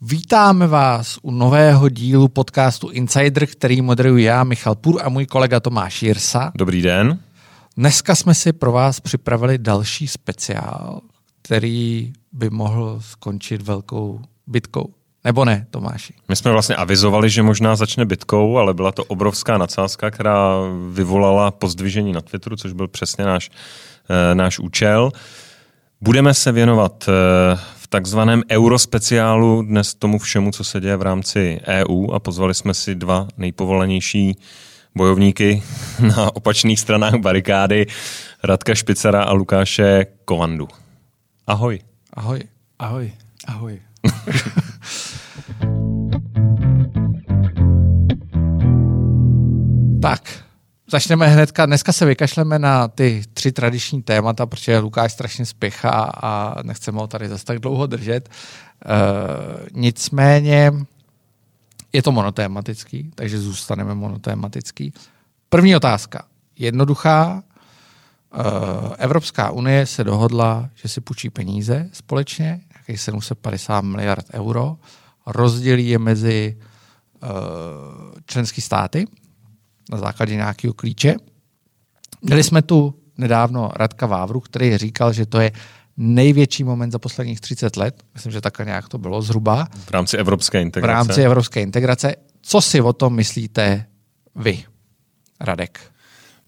Vítáme vás u nového dílu podcastu Insider, který moderuji já, Michal Půr a můj kolega Tomáš Jirsa. Dobrý den. Dneska jsme si pro vás připravili další speciál, který by mohl skončit velkou bitkou. Nebo ne, Tomáši? My jsme vlastně avizovali, že možná začne bitkou, ale byla to obrovská nadsázka, která vyvolala pozdvižení na Twitteru, což byl přesně náš, e, náš účel. Budeme se věnovat e, v takzvaném eurospeciálu dnes tomu všemu, co se děje v rámci EU a pozvali jsme si dva nejpovolanější bojovníky na opačných stranách barikády, Radka Špicera a Lukáše Kovandu. Ahoj. Ahoj. Ahoj. Ahoj. tak, začneme hnedka. Dneska se vykašleme na ty tři tradiční témata, protože Lukáš strašně spěchá a nechceme ho tady zase tak dlouho držet. Uh, nicméně je to monotématický, takže zůstaneme monotématický. První otázka. Jednoduchá. Uh, Evropská unie se dohodla, že si půjčí peníze společně, nějakých 750 miliard euro, rozdělí je mezi uh, členské státy na základě nějakého klíče. Měli jsme tu nedávno Radka Vávru, který říkal, že to je největší moment za posledních 30 let. Myslím, že takhle nějak to bylo zhruba. V rámci evropské integrace. V rámci evropské integrace. Co si o tom myslíte vy, Radek?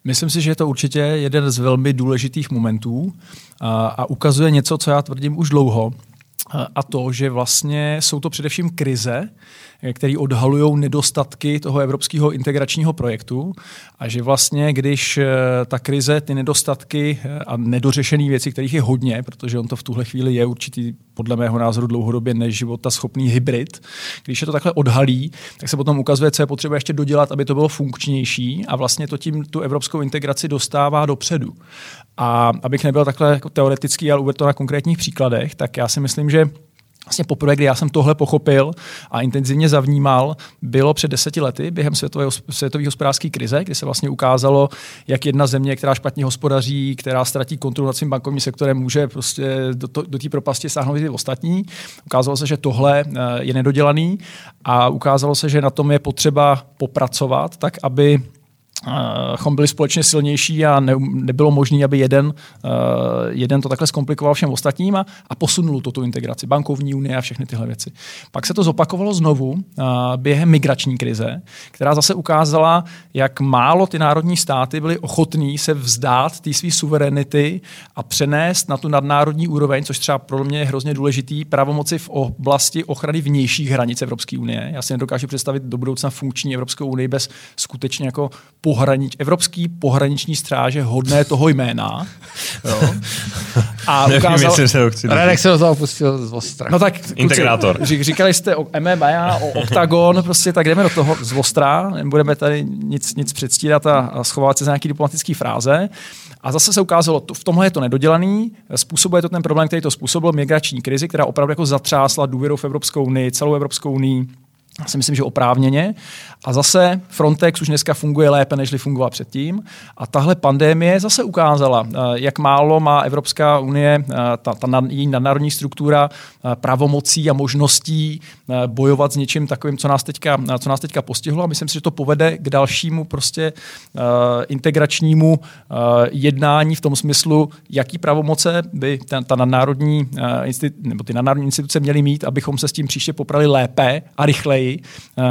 Myslím si, že je to určitě jeden z velmi důležitých momentů a, a ukazuje něco, co já tvrdím už dlouho, a to, že vlastně jsou to především krize, které odhalují nedostatky toho evropského integračního projektu a že vlastně, když eh, ta krize, ty nedostatky eh, a nedořešené věci, kterých je hodně, protože on to v tuhle chvíli je určitý, podle mého názoru, dlouhodobě neživota schopný hybrid, když je to takhle odhalí, tak se potom ukazuje, co je potřeba ještě dodělat, aby to bylo funkčnější a vlastně to tím tu evropskou integraci dostává dopředu. A abych nebyl takhle jako teoretický, ale uvedl to na konkrétních příkladech, tak já si myslím, že Vlastně poprvé, kdy já jsem tohle pochopil a intenzivně zavnímal, bylo před deseti lety během světové, světové hospodářské krize, kdy se vlastně ukázalo, jak jedna země, která špatně hospodaří, která ztratí kontrolu nad svým bankovním sektorem, může prostě do, do té propasti sáhnout i ostatní. Ukázalo se, že tohle eh, je nedodělaný a ukázalo se, že na tom je potřeba popracovat tak, aby chom byli společně silnější a ne, nebylo možné, aby jeden, uh, jeden to takhle zkomplikoval všem ostatním a, a posunul to tu integraci, bankovní unie a všechny tyhle věci. Pak se to zopakovalo znovu uh, během migrační krize, která zase ukázala, jak málo ty národní státy byly ochotní se vzdát té své suverenity a přenést na tu nadnárodní úroveň, což třeba pro mě je hrozně důležitý, pravomoci v oblasti ochrany vnějších hranic Evropské unie. Já si nedokážu představit do budoucna funkční Evropskou unii bez skutečně jako pohranič, evropský pohraniční stráže hodné toho jména. Jo. A ukázal... Nevím, se ho chci Radek se do toho pustil z Ostra. No tak, kluci, Integrátor. říkali jste o MMA, o Octagon, prostě tak jdeme do toho z Ostra, nebudeme tady nic, nic předstírat a, a schovat se za nějaký diplomatický fráze. A zase se ukázalo, v tomhle je to nedodělaný, způsobuje to ten problém, který to způsobil, migrační krizi, která opravdu jako zatřásla důvěrou v Evropskou unii, celou Evropskou unii, já si myslím, že oprávněně. A zase Frontex už dneska funguje lépe, než fungoval předtím. A tahle pandémie zase ukázala, eh, jak málo má Evropská unie, eh, ta, ta její nadnárodní struktura eh, pravomocí a možností bojovat s něčím takovým, co nás teďka, co nás teďka postihlo. A myslím si, že to povede k dalšímu prostě integračnímu jednání v tom smyslu, jaký pravomoce by ta, ta nadnárodní, nebo ty nadnárodní instituce měly mít, abychom se s tím příště poprali lépe a rychleji,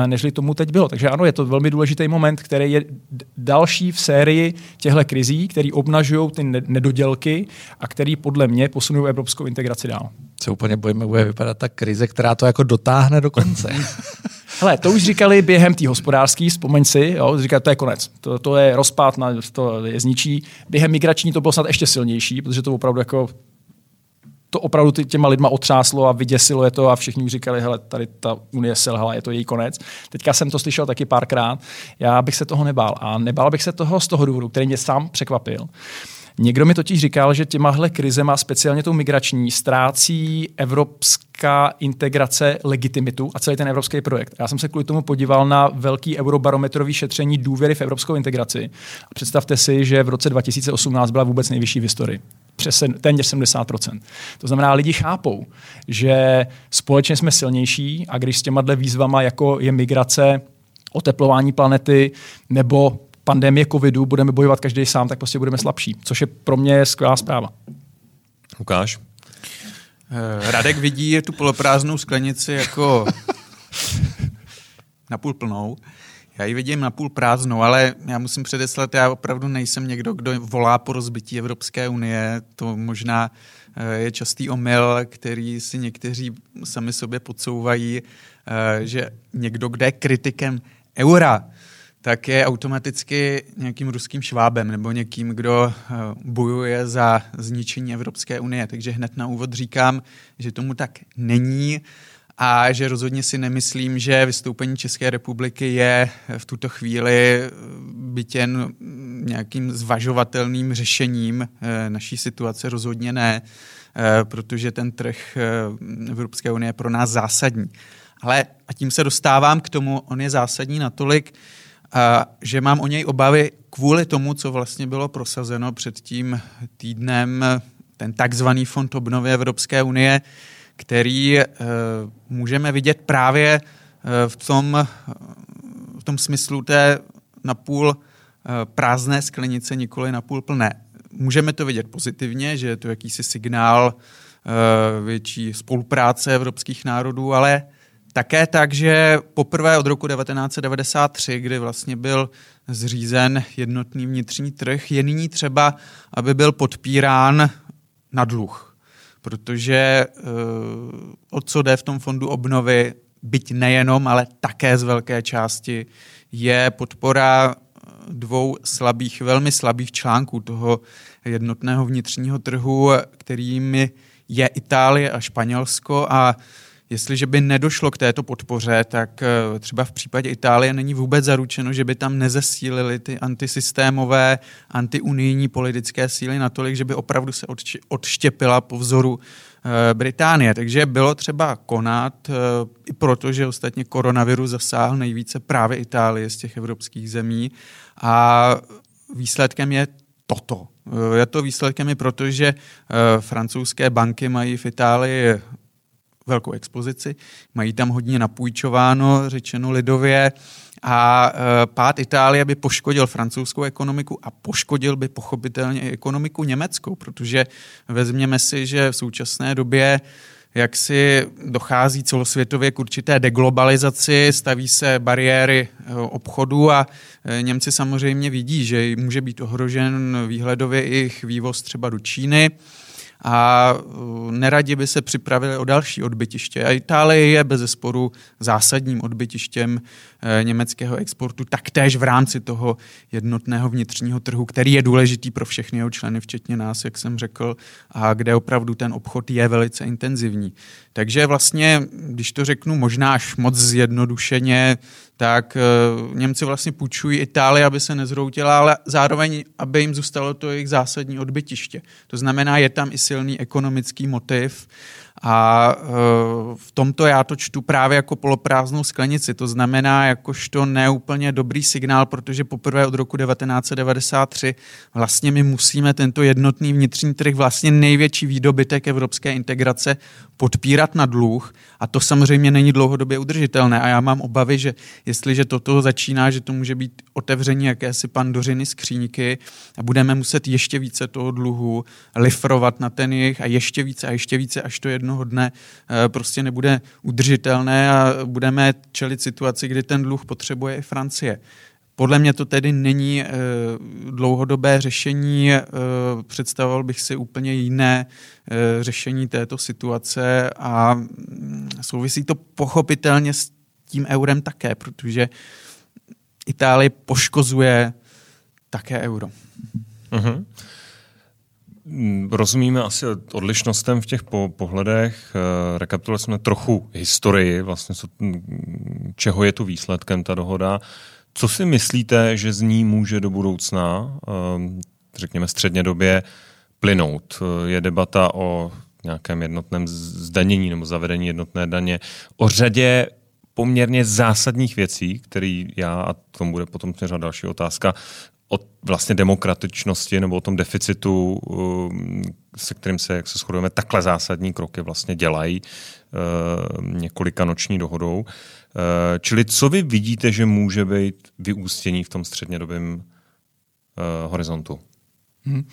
nežli tomu teď bylo. Takže ano, je to velmi důležitý moment, který je další v sérii těchto krizí, který obnažují ty nedodělky a který podle mě posunují evropskou integraci dál. Co úplně bojíme, bude vypadat ta krize, která to jako dotáhne do konce. Hele, to už říkali během té hospodářské, vzpomeň si, jo, říkali, to je konec, to, to je rozpad, na, to je zničí. Během migrační to bylo snad ještě silnější, protože to opravdu jako to opravdu těma lidma otřáslo a vyděsilo je to a všichni říkali, hele, tady ta unie selhala, je to její konec. Teďka jsem to slyšel taky párkrát. Já bych se toho nebál. A nebál bych se toho z toho důvodu, který mě sám překvapil. Někdo mi totiž říkal, že těmahle krizema, speciálně tou migrační, ztrácí evropská integrace legitimitu a celý ten evropský projekt. Já jsem se kvůli tomu podíval na velký eurobarometrový šetření důvěry v evropskou integraci. A představte si, že v roce 2018 byla vůbec nejvyšší v historii. Přes téměř 70%. To znamená, lidi chápou, že společně jsme silnější a když s těma výzvama, jako je migrace, oteplování planety nebo pandemie covidu budeme bojovat každý sám, tak prostě budeme slabší, což je pro mě skvělá zpráva. Lukáš? Eh, Radek vidí tu poloprázdnou sklenici jako napůl plnou. Já ji vidím napůl prázdnou, ale já musím předeslat, já opravdu nejsem někdo, kdo volá po rozbití Evropské unie. To možná eh, je častý omyl, který si někteří sami sobě podsouvají, eh, že někdo, kde je kritikem eura, tak je automaticky nějakým ruským švábem nebo někým, kdo eh, bojuje za zničení Evropské unie. Takže hned na úvod říkám, že tomu tak není a že rozhodně si nemyslím, že vystoupení České republiky je v tuto chvíli eh, bytěn nějakým zvažovatelným řešením eh, naší situace. Rozhodně ne, protože ten trh Evropské unie je pro nás zásadní. Ale a tím se dostávám k tomu, on je zásadní natolik, a že mám o něj obavy kvůli tomu, co vlastně bylo prosazeno před tím týdnem, ten takzvaný fond obnovy Evropské unie, který e, můžeme vidět právě e, v, tom, v tom smyslu té napůl prázdné sklenice, nikoli napůl plné. Můžeme to vidět pozitivně, že je to jakýsi signál větší spolupráce evropských národů, ale také tak, že poprvé od roku 1993, kdy vlastně byl zřízen jednotný vnitřní trh, je nyní třeba, aby byl podpírán na dluh. Protože uh, o co jde v tom fondu obnovy, byť nejenom, ale také z velké části, je podpora dvou slabých, velmi slabých článků toho jednotného vnitřního trhu, kterými je Itálie a Španělsko a uh, Jestliže by nedošlo k této podpoře, tak eh, třeba v případě Itálie není vůbec zaručeno, že by tam nezesílily ty antisystémové, antiunijní politické síly natolik, že by opravdu se odštěpila po vzoru eh, Británie. Takže bylo třeba konat, eh, i proto, že ostatně koronavirus zasáhl nejvíce právě Itálie z těch evropských zemí. A výsledkem je toto. Je to výsledkem i proto, že francouzské banky mají v Itálii velkou expozici, mají tam hodně napůjčováno, řečeno lidově, a e, pád Itálie by poškodil francouzskou ekonomiku a poškodil by pochopitelně i ekonomiku německou, protože vezměme si, že v současné době jak si dochází celosvětově k určité deglobalizaci, staví se bariéry e, obchodu a e, Němci samozřejmě vidí, že může být ohrožen výhledově jejich vývoz třeba do Číny a uh, neradi by se připravili o další odbytiště. A Itálie je bez zesporu zásadním odbytištěm eh, německého exportu, taktéž v rámci toho jednotného vnitřního trhu, který je důležitý pro všechny jeho členy, včetně nás, jak jsem řekl, a kde opravdu ten obchod je velice intenzivní. Takže vlastně, když to řeknu možná až moc zjednodušeně, tak uh, Němci vlastně půjčují Itálii, aby se nezroutila, ale zároveň, aby jim zůstalo to jejich zásadní odbytiště. To znamená, je tam i silný ekonomický motiv a e, v tomto já to čtu právě jako poloprázdnou sklenici. To znamená jakožto neúplně dobrý signál, protože poprvé od roku 1993 vlastně my musíme tento jednotný vnitřní trh, vlastně největší výdobytek evropské integrace podpírat na dluh a to samozřejmě není dlouhodobě udržitelné a já mám obavy, že jestliže toto začíná, že to může být otevření jakési pandořiny skříňky a budeme muset ještě více toho dluhu lifrovat na ten jejich a ještě více a ještě více, až to jedno jednoho dne eh, prostě nebude udržitelné a budeme čelit situaci, kdy ten dluh potřebuje i Francie. Podle mě to tedy není e, dlouhodobé řešení, e, představoval bych si úplně jiné řešení této situace a mm, souvisí to pochopitelně s tím eurem také, protože Itálie poškozuje také euro. Uh-huh. Rozumíme asi odlišnostem v těch po- pohledech. Eh, rekapitulovali jsme trochu historii, vlastně co, čeho je tu výsledkem ta dohoda. Co si myslíte, že z ní může do budoucna, eh, řekněme středně době, plynout? Eh, je debata o nějakém jednotném zdanění nebo zavedení jednotné daně, o řadě poměrně zásadních věcí, které já, a tomu bude potom směřovat další otázka, o vlastně demokratičnosti nebo o tom deficitu, se kterým se, jak se shodujeme, takhle zásadní kroky vlastně dělají několika noční dohodou. Čili co vy vidíte, že může být vyústění v tom střednědobém horizontu? Hmm.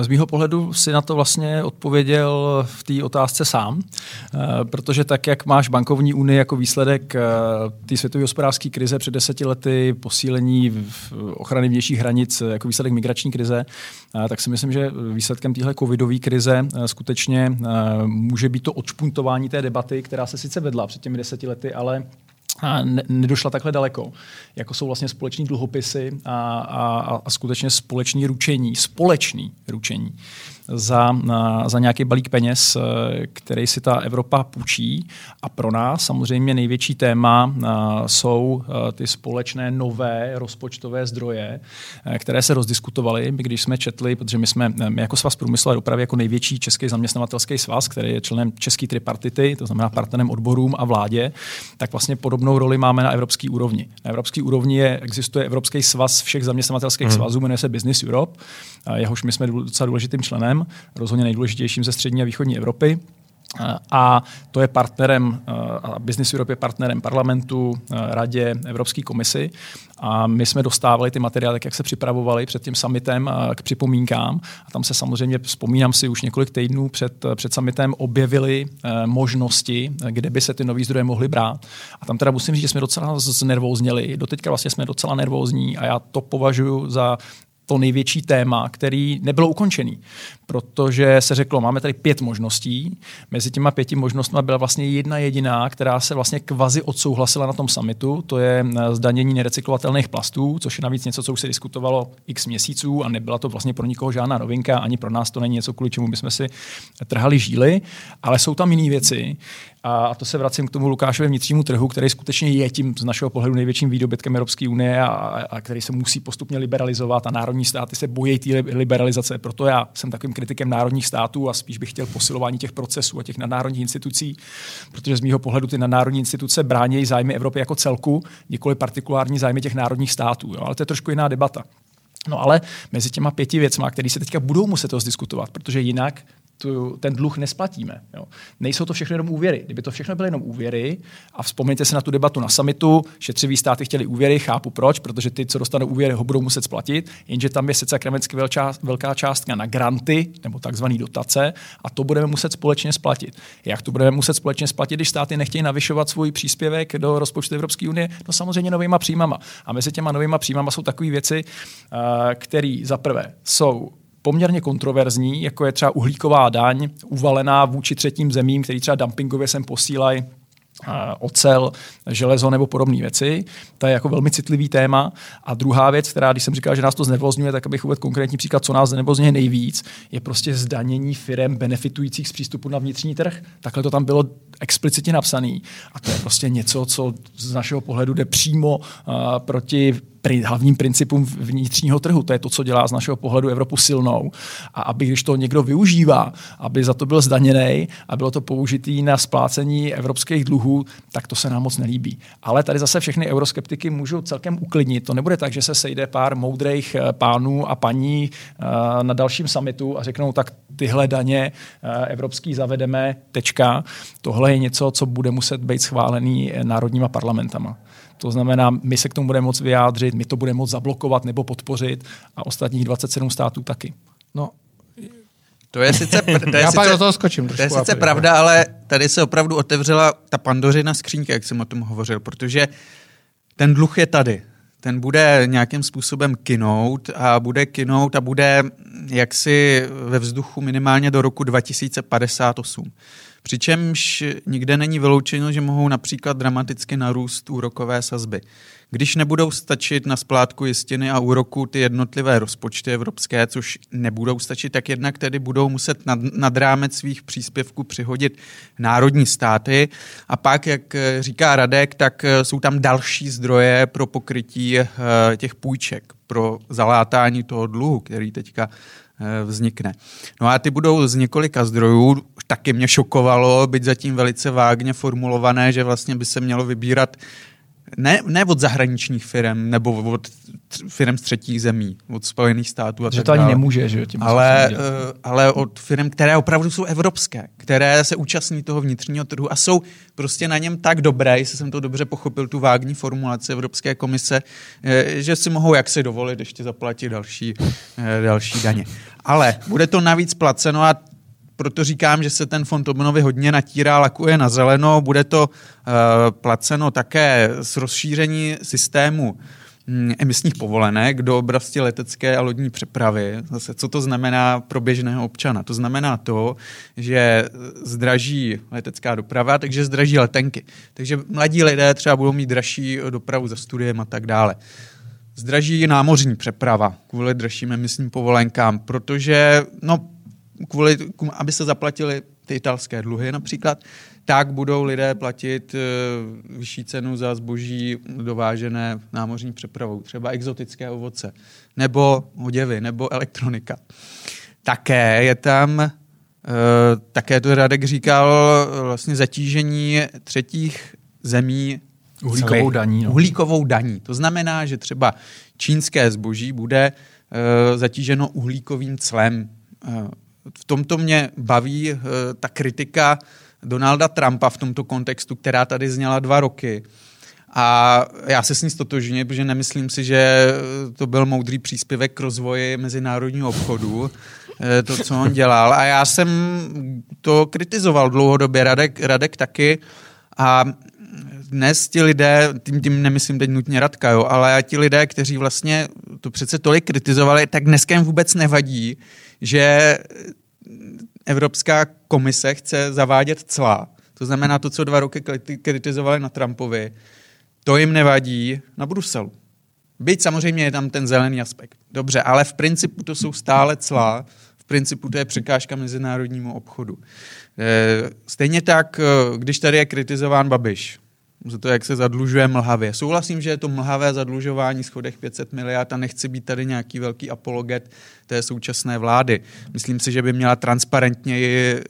Z mýho pohledu si na to vlastně odpověděl v té otázce sám, eh, protože tak, jak máš bankovní unii jako výsledek eh, té světové hospodářské krize před deseti lety, posílení ochrany vnějších hranic eh, jako výsledek migrační krize, tak si myslím, že výsledkem téhle covidové krize skutečně může být to odšpuntování té debaty, která se sice vedla před těmi deseti lety, ale a ne, nedošla takhle daleko, jako jsou vlastně společní dluhopisy a, a, a skutečně společný ručení, společný ručení za, za nějaký balík peněz, eh, který si ta Evropa půjčí. A pro nás samozřejmě největší téma eh, jsou eh, ty společné nové rozpočtové zdroje, které se rozdiskutovaly, když jsme četli, protože my jsme my jako svaz průmyslu a dopravy jako největší český zaměstnavatelský svaz, který je členem české tripartity, to znamená partnerem odborům a vládě, tak vlastně podobnou roli máme na evropské úrovni. Na evropské úrovni je, existuje Evropský svaz všech zaměstnavatelských hmm. svazů, jmenuje se Business Europe, jehož my jsme docela důležitým členem, rozhodně nejdůležitějším ze střední a východní Evropy. A to je partnerem, a Business Europe je partnerem parlamentu, radě, Evropské komisi. A my jsme dostávali ty materiály, jak se připravovali před tím summitem k připomínkám. A tam se samozřejmě, vzpomínám si, už několik týdnů před, před summitem objevily možnosti, kde by se ty nové zdroje mohly brát. A tam teda musím říct, že jsme docela znervózněli. Doteďka vlastně jsme docela nervózní a já to považuji za to největší téma, který nebylo ukončený, protože se řeklo, máme tady pět možností, mezi těma pěti možnostmi byla vlastně jedna jediná, která se vlastně kvazi odsouhlasila na tom summitu, to je eh, zdanění nerecyklovatelných plastů, což je navíc něco, co už se diskutovalo x měsíců a nebyla to vlastně pro nikoho žádná novinka, ani pro nás to není něco, kvůli čemu bychom si trhali žíly, ale jsou tam jiné věci, a to se vracím k tomu Lukášově vnitřnímu trhu, který skutečně je tím z našeho pohledu největším výdobytkem Evropské unie a, a který se musí postupně liberalizovat a národní státy se bojí té liberalizace. Proto já jsem takovým kritikem národních států a spíš bych chtěl posilování těch procesů a těch nadnárodních institucí, protože z mého pohledu ty nadnárodní instituce brání zájmy Evropy jako celku, nikoli partikulární zájmy těch národních států. Jo. Ale to je trošku jiná debata. No ale mezi těma pěti věcmi, které se teďka budou muset diskutovat, protože jinak tu, ten dluh nesplatíme. Jo. Nejsou to všechno jenom úvěry. Kdyby to všechno byly jenom úvěry, a vzpomeňte si na tu debatu na samitu, šetřivý státy chtěli úvěry, chápu proč, protože ty, co dostanou úvěry, ho budou muset splatit, jenže tam je sice kremensky velká, velká částka na granty nebo takzvané dotace a to budeme muset společně splatit. Jak to budeme muset společně splatit, když státy nechtějí navyšovat svůj příspěvek do rozpočtu Evropské unie? No samozřejmě novýma příjmama. A mezi těma novýma příjmama jsou takové věci, eh, které za prvé jsou poměrně kontroverzní, jako je třeba uhlíková daň uvalená vůči třetím zemím, který třeba dumpingově sem posílají ocel, železo nebo podobné věci. To je jako velmi citlivý téma. A druhá věc, která, když jsem říkal, že nás to znevozňuje, tak abych uvedl konkrétní příklad, co nás znevozňuje nejvíc, je prostě zdanění firm benefitujících z přístupu na vnitřní trh. Takhle to tam bylo explicitně napsané. A to je prostě něco, co z našeho pohledu jde přímo uh, proti hlavním principům vnitřního trhu. To je to, co dělá z našeho pohledu Evropu silnou. A aby, když to někdo využívá, aby za to byl zdaněný a bylo to použitý na splácení evropských dluhů, tak to se nám moc nelíbí. Ale tady zase všechny euroskeptiky můžou celkem uklidnit. To nebude tak, že se sejde pár moudrých eh, pánů a paní eh, na dalším summitu a řeknou, tak tyhle daně eh, evropský zavedeme, tečka. Tohle je něco, co bude muset být schválený národníma parlamentama. To znamená, my se k tomu budeme moct vyjádřit, my to budeme moct zablokovat nebo podpořit a ostatních 27 států taky. No, to je sice, to je Já sice, pak do toho skočím. To je sice pravda, ale tady se opravdu otevřela ta pandořina skřínka, jak jsem o tom hovořil, protože ten dluh je tady. Ten bude nějakým způsobem kinout a bude kinout a bude jaksi ve vzduchu minimálně do roku 2058. Přičemž nikde není vyloučeno, že mohou například dramaticky narůst úrokové sazby. Když nebudou stačit na splátku jistiny a úroku ty jednotlivé rozpočty evropské, což nebudou stačit, tak jednak tedy budou muset nad, nad rámec svých příspěvků přihodit národní státy. A pak, jak říká Radek, tak jsou tam další zdroje pro pokrytí eh, těch půjček, pro zalátání toho dluhu, který teďka vznikne. No a ty budou z několika zdrojů, taky mě šokovalo, být zatím velice vágně formulované, že vlastně by se mělo vybírat ne, ne od zahraničních firm nebo od firm z třetích zemí, od Spojených států a že tak to ani dále. nemůže, že tím ale, uh, ale od firm, které opravdu jsou evropské, které se účastní toho vnitřního trhu a jsou prostě na něm tak dobré, jestli jsem to dobře pochopil, tu vágní formulaci Evropské komise, eh, že si mohou jak se dovolit ještě zaplatit další, eh, další daně. Ale bude to navíc placeno a proto říkám, že se ten fond obnovy hodně natírá, lakuje na zeleno. Bude to uh, placeno také s rozšíření systému hm, emisních povolenek do oblasti letecké a lodní přepravy. Zase, co to znamená pro běžného občana? To znamená to, že zdraží letecká doprava, takže zdraží letenky. Takže mladí lidé třeba budou mít dražší dopravu za studiem a tak dále. Zdraží námořní přeprava kvůli dražším emisním povolenkám, protože no, kvůli, aby se zaplatili ty italské dluhy například, tak budou lidé platit uh, vyšší cenu za zboží dovážené námořní přepravou, třeba exotické ovoce, nebo oděvy, nebo elektronika. Také je tam, uh, také to Radek říkal, vlastně zatížení třetích zemí uhlíkovou daní. No. Uhlíkovou daní. To znamená, že třeba čínské zboží bude uh, zatíženo uhlíkovým clem. V tomto mě baví uh, ta kritika Donalda Trumpa v tomto kontextu, která tady zněla dva roky. A já se s ní stotožňuji, protože nemyslím si, že to byl moudrý příspěvek k rozvoji mezinárodního obchodu, to, co on dělal. A já jsem to kritizoval dlouhodobě, Radek, Radek taky. A dnes ti lidé, tím, tím nemyslím teď nutně Radka, jo, ale ti lidé, kteří vlastně to přece tolik kritizovali, tak dneska jim vůbec nevadí, že Evropská komise chce zavádět cla. To znamená to, co dva roky kritizovali na Trumpovi, to jim nevadí na Bruselu. Byť samozřejmě je tam ten zelený aspekt. Dobře, ale v principu to jsou stále cla, v principu to je překážka mezinárodnímu obchodu. Stejně tak, když tady je kritizován Babiš, za to, jak se zadlužuje mlhavě. Souhlasím, že je to mlhavé zadlužování schodech 500 miliard a nechci být tady nějaký velký apologet té současné vlády. Myslím si, že by měla transparentně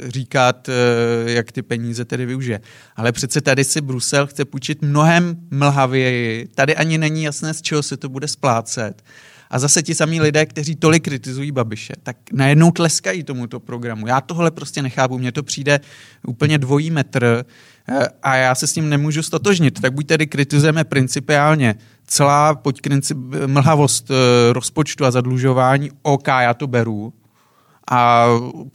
říkat, jak ty peníze tedy využije. Ale přece tady si Brusel chce půjčit mnohem mlhavěji. Tady ani není jasné, z čeho se to bude splácet. A zase ti samí lidé, kteří tolik kritizují Babiše, tak najednou tleskají tomuto programu. Já tohle prostě nechápu, mně to přijde úplně dvojí metr a já se s tím nemůžu stotožnit. Tak buď tedy kritizujeme principiálně celá pojď mlhavost rozpočtu a zadlužování, OK, já to beru, a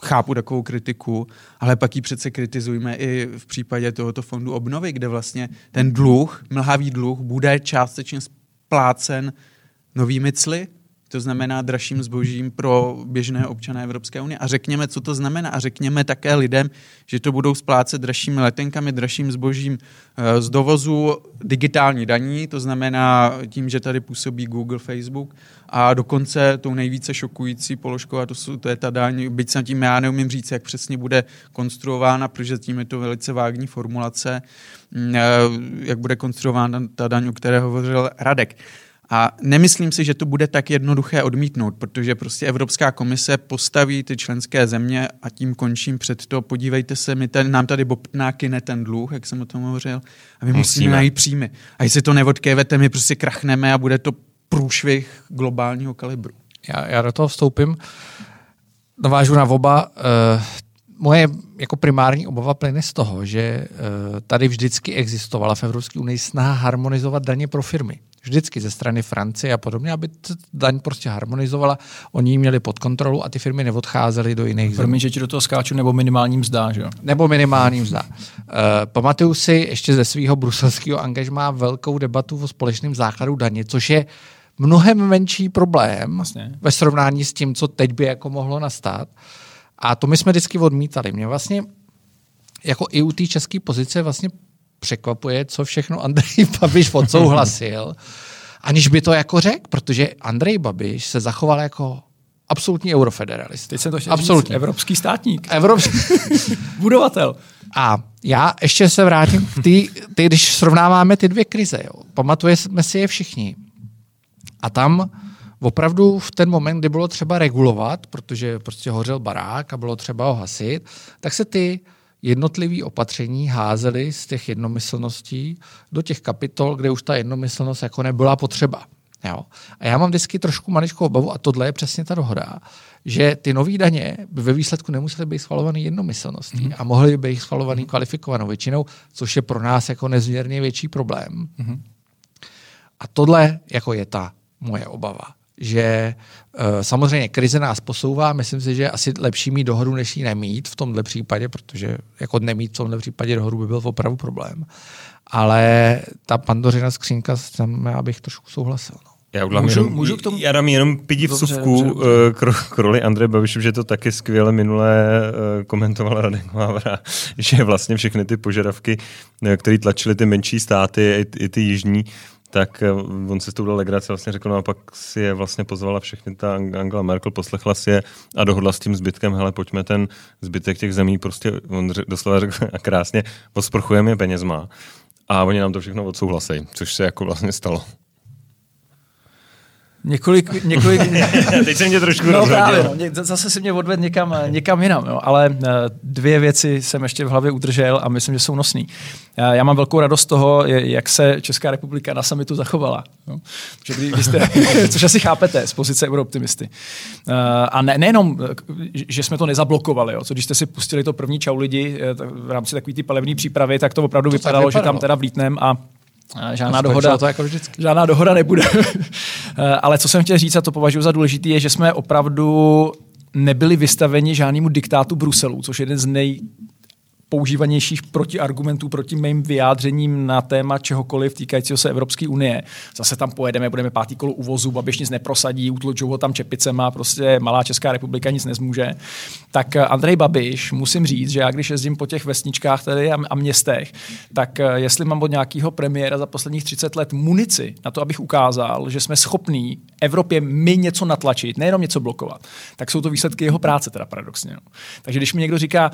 chápu takovou kritiku, ale pak ji přece kritizujeme i v případě tohoto fondu obnovy, kde vlastně ten dluh, mlhavý dluh, bude částečně splácen novými cly, to znamená dražším zbožím pro běžné občany Evropské unie. A řekněme, co to znamená. A řekněme také lidem, že to budou splácet dražšími letenkami, dražším zbožím z dovozu digitální daní, to znamená tím, že tady působí Google, Facebook a dokonce tou nejvíce šokující položkou, a to, jsou, to je ta daň, byť se tím já neumím říct, jak přesně bude konstruována, protože tím je to velice vágní formulace, jak bude konstruována ta daň, o které hovořil Radek. A nemyslím si, že to bude tak jednoduché odmítnout, protože prostě Evropská komise postaví ty členské země a tím končím před to, podívejte se, my ten, nám tady bobtná kyne ten dluh, jak jsem o tom hovořil, a my musíme, musíme najít příjmy. A jestli to neodkévete, my prostě krachneme a bude to průšvih globálního kalibru. Já, já do toho vstoupím. Navážu na oba. Uh, moje jako primární obava plyne z toho, že uh, tady vždycky existovala v Evropské unii snaha harmonizovat daně pro firmy vždycky ze strany Francie a podobně, aby daň prostě harmonizovala, oni ji měli pod kontrolu a ty firmy neodcházely do jiných zemí. Že ti do toho skáču, nebo minimální mzda, že jo? Nebo minimální mzda. Uh, pamatuju si ještě ze svého bruselského angažmá velkou debatu o společném základu daně, což je mnohem menší problém vlastně. ve srovnání s tím, co teď by jako mohlo nastat. A to my jsme vždycky odmítali. Mě vlastně jako i u té české pozice vlastně překvapuje, co všechno Andrej Babiš odsouhlasil, aniž by to jako řekl, protože Andrej Babiš se zachoval jako absolutní eurofederalist. Teď jsem to chtěl Absolutní. Říct, evropský státník. Evropský... Budovatel. A já ještě se vrátím k ty, ty, když srovnáváme ty dvě krize. Jo. Pamatujeme si je všichni. A tam opravdu v ten moment, kdy bylo třeba regulovat, protože prostě hořel barák a bylo třeba ho hasit, tak se ty jednotlivý opatření házeli z těch jednomyslností do těch kapitol, kde už ta jednomyslnost jako nebyla potřeba. Jo. A já mám vždycky trošku maličkou obavu, a tohle je přesně ta dohoda, že ty nové daně by ve výsledku nemusely být schvalované jednomyslností mm. a mohly by být schvalované kvalifikovanou většinou, což je pro nás jako nezměrně větší problém. Mm. A tohle jako je ta moje obava že uh, samozřejmě krize nás posouvá, myslím si, že je asi lepší mít dohodu, než ji nemít v tomhle případě, protože jako nemít v tomhle případě dohodu by byl opravdu problém. Ale ta pandořina skřínka, tam já bych trošku souhlasil. No. Já, můžu, jenom, můžu k tomu... já dám jenom pidivcovku eh, k, k roli Andreje Babiše, že to taky skvěle minule uh, komentoval Radek Mávra, že vlastně všechny ty požadavky, které tlačily ty menší státy, i, i ty jižní, tak eh, on si s tou legraci vlastně řekl, no a pak si je vlastně pozvala všechny ta Angela Merkel, poslechla si je a dohodla s tím zbytkem, hele, pojďme ten zbytek těch zemí prostě, on doslova řekl a krásně, osprchujeme je penězma a oni nám to všechno odsouhlasí, což se jako vlastně stalo. Několik, několik... Teď jsem mě trošku no, právě, no, zase si mě odvedl někam, někam jinam, jo. ale eh, dvě věci jsem ještě v hlavě udržel a myslím, že jsou nosný. Eh, já mám velkou radost z toho, jak se Česká republika na samitu zachovala. Jo. Že kdy, vy jste, což asi chápete z pozice eurooptimisty. Eh, a ne, nejenom, že jsme to nezablokovali, jo. co když jste si pustili to první čau lidi v rámci takové ty palevné přípravy, tak to opravdu to vypadalo, vypadalo, že tam teda vlítnem a Žádná dohoda, to jako vždycky. žádná dohoda nebude. Ale co jsem chtěl říct, a to považuji za důležité, je, že jsme opravdu nebyli vystaveni žádnému diktátu Bruselu, což je jeden z nej, používanějších protiargumentů proti mým vyjádřením na téma čehokoliv týkajícího se Evropské unie. Zase tam pojedeme, budeme pátý kolo uvozu, Babiš nic neprosadí, utločou ho tam čepicema, prostě malá Česká republika nic nezmůže. Tak eh, Andrej Babiš, musím říct, že já když jezdím po těch vesničkách tady a, a městech, tak eh, jestli mám od nějakého premiéra za posledních 30 let munici na to, abych ukázal, že jsme schopní Evropě my něco natlačit, nejenom něco blokovat, tak jsou to výsledky jeho práce teda paradoxně. No. Takže když mi někdo říká,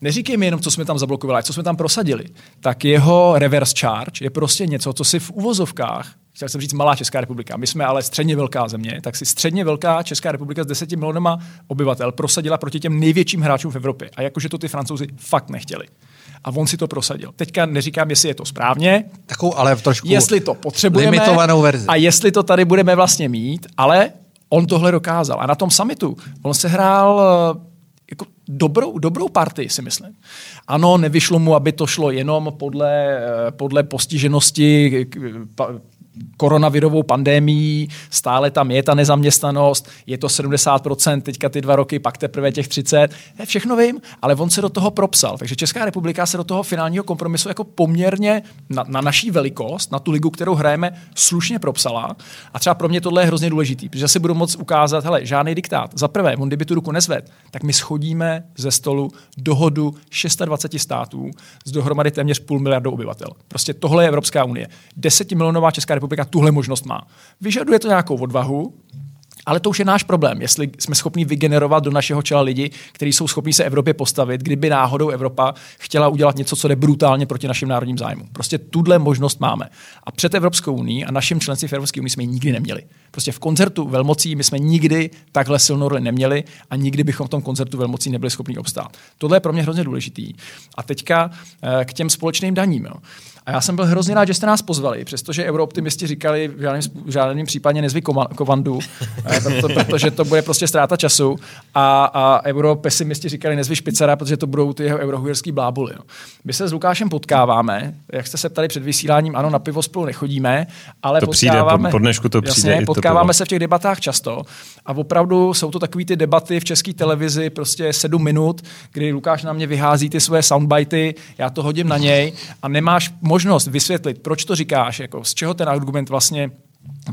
neříkej mi jenom, co jsme tam zablokovali, ale co jsme tam prosadili, tak jeho reverse charge je prostě něco, co si v uvozovkách chtěl jsem říct malá Česká republika. My jsme ale středně velká země, tak si středně velká Česká republika s deseti milionama obyvatel prosadila proti těm největším hráčům v Evropě. A jakože to ty francouzi fakt nechtěli. A on si to prosadil. Teďka neříkám, jestli je to správně, Takovou, ale v trošku jestli to potřebujeme limitovanou verzi. a jestli to tady budeme vlastně mít, ale on tohle dokázal. A na tom summitu on se hrál dobrou, dobrou partii, si myslím. Ano, nevyšlo mu, aby to šlo jenom podle, eh, podle postiženosti koronavirovou pandémií, stále tam je ta nezaměstnanost, je to 70% teďka ty dva roky, pak teprve těch 30, je všechno vím, ale on se do toho propsal. Takže Česká republika se do toho finálního kompromisu jako poměrně na, na naší velikost, na tu ligu, kterou hrajeme, slušně propsala. A třeba pro mě tohle je hrozně důležitý, protože si budu moct ukázat, hele, žádný diktát. Za prvé, on kdyby tu ruku nezved, tak my schodíme ze stolu dohodu 26 států z dohromady téměř půl miliardu obyvatel. Prostě tohle je Evropská unie. Desetimilionová Česká republika tuhle možnost má. Vyžaduje to nějakou odvahu, ale to už je náš problém, jestli jsme schopni vygenerovat do našeho čela lidi, kteří jsou schopni se Evropě postavit, kdyby náhodou Evropa chtěla udělat něco, co jde brutálně proti našim národním zájmům. Prostě tuhle možnost máme. A před Evropskou unii a naším členství v Evropské unii jsme ji nikdy neměli. Prostě v koncertu velmocí my jsme nikdy takhle silnou roli neměli a nikdy bychom v tom koncertu velmocí nebyli schopni obstát. Tohle je pro mě hrozně důležitý. A teďka eh, k těm společným daním. Jo. A já jsem byl hrozně rád, že jste nás pozvali, přestože eurooptimisti říkali, v žádném, v žádném případě nezvy kovandu, eh, proto, protože to bude prostě ztráta času. A, a europesimisti říkali, nezvy špicara, protože to budou ty jeho eurohujerský blábuly. No. My se s Lukášem potkáváme, jak jste se ptali před vysíláním, ano, na pivo spolu nechodíme, ale to potkáváme, přijde, po, po dnešku to přijde. Jasně, potkáváme se v těch debatách často a opravdu jsou to takové ty debaty v české televizi, prostě sedm minut, kdy Lukáš na mě vyhází ty své soundbity, já to hodím na něj a nemáš možnost vysvětlit, proč to říkáš, jako z čeho ten argument vlastně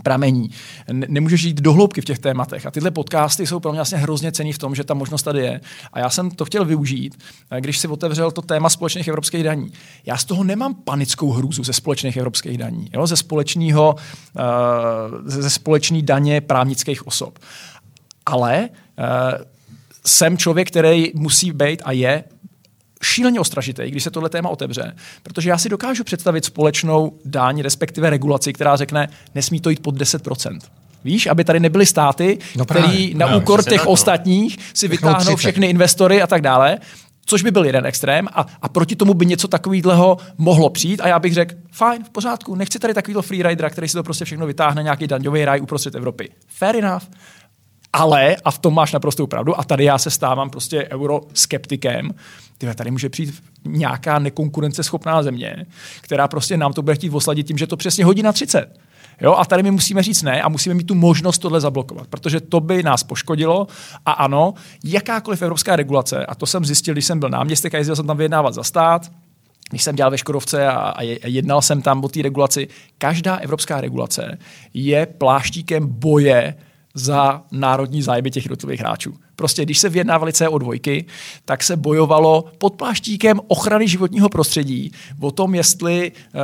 pramení. Nemůžeš jít do hloubky v těch tématech. A tyhle podcasty jsou pro mě vlastně hrozně cený v tom, že ta možnost tady je. A já jsem to chtěl využít, když si otevřel to téma společných evropských daní. Já z toho nemám panickou hrůzu ze společných evropských daní, jo? ze společného, uh, ze společné daně právnických osob. Ale uh, jsem člověk, který musí být a je šíleně ostražitý, když se tohle téma otevře, protože já si dokážu představit společnou dáň, respektive regulaci, která řekne, nesmí to jít pod 10%. Víš, aby tady nebyly státy, no který na no, úkor těch no. ostatních si vytáhnou všechny investory a tak dále. Což by byl jeden extrém a, a proti tomu by něco takového mohlo přijít a já bych řekl, fajn, v pořádku, nechci tady takovýto freeridera, který si to prostě všechno vytáhne nějaký daňový raj uprostřed Evropy. Fair enough. Ale, a v tom máš naprostou pravdu, a tady já se stávám prostě euroskeptikem, tyhle, tady může přijít nějaká nekonkurenceschopná země, která prostě nám to bude chtít osladit tím, že to přesně hodí na 30. Jo, a tady my musíme říct ne a musíme mít tu možnost tohle zablokovat, protože to by nás poškodilo. A ano, jakákoliv evropská regulace, a to jsem zjistil, když jsem byl náměstek a jezdil jsem tam vyjednávat za stát, když jsem dělal ve Škodovce a, a jednal jsem tam o té regulaci, každá evropská regulace je pláštíkem boje za národní zájmy těch jednotlivých hráčů. Prostě když se vyjednávali CO2, tak se bojovalo pod pláštíkem ochrany životního prostředí o tom, jestli uh,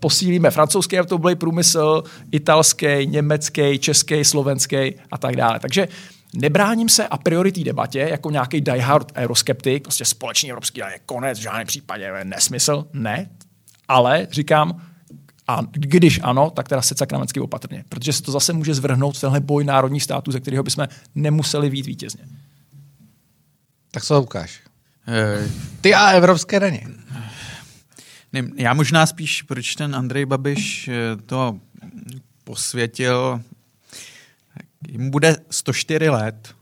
posílíme francouzský automobilový průmysl, italský, německý, český, slovenský a tak dále. Takže Nebráním se a priori té debatě jako nějaký diehard euroskeptik, prostě společný evropský je konec, v žádném případě nesmysl, ne, ale říkám, a když ano, tak teda se sakramensky opatrně, protože se to zase může zvrhnout v tenhle boj národních států, ze kterého bychom nemuseli vít vítězně. Tak co ukáž? Eh, ty a evropské daně. Já možná spíš, proč ten Andrej Babiš eh, to posvětil, jim bude 104 let,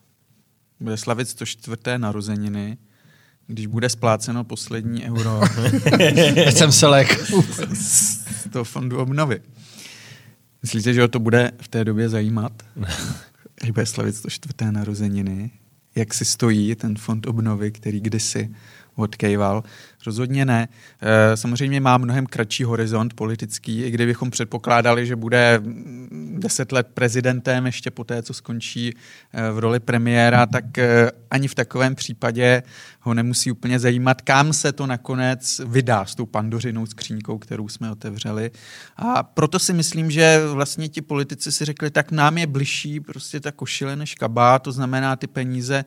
bude slavit 104. narozeniny, když bude spláceno poslední euro. jsem se lek. z toho fondu obnovy. Myslíte, že ho to bude v té době zajímat? Až bude slavit 104. narozeniny? Jak si stojí ten fond obnovy, který kdysi odkejval. Rozhodně ne. Eh, samozřejmě má mnohem kratší horizont politický, i kdybychom předpokládali, že bude deset let prezidentem ještě po té, co skončí eh, v roli premiéra, tak eh, ani v takovém případě ho nemusí úplně zajímat, kam se to nakonec vydá s tou pandořinou skřínkou, kterou jsme otevřeli. A proto si myslím, že vlastně ti politici si řekli, tak nám je bližší prostě ta košile než kabát, to znamená ty peníze,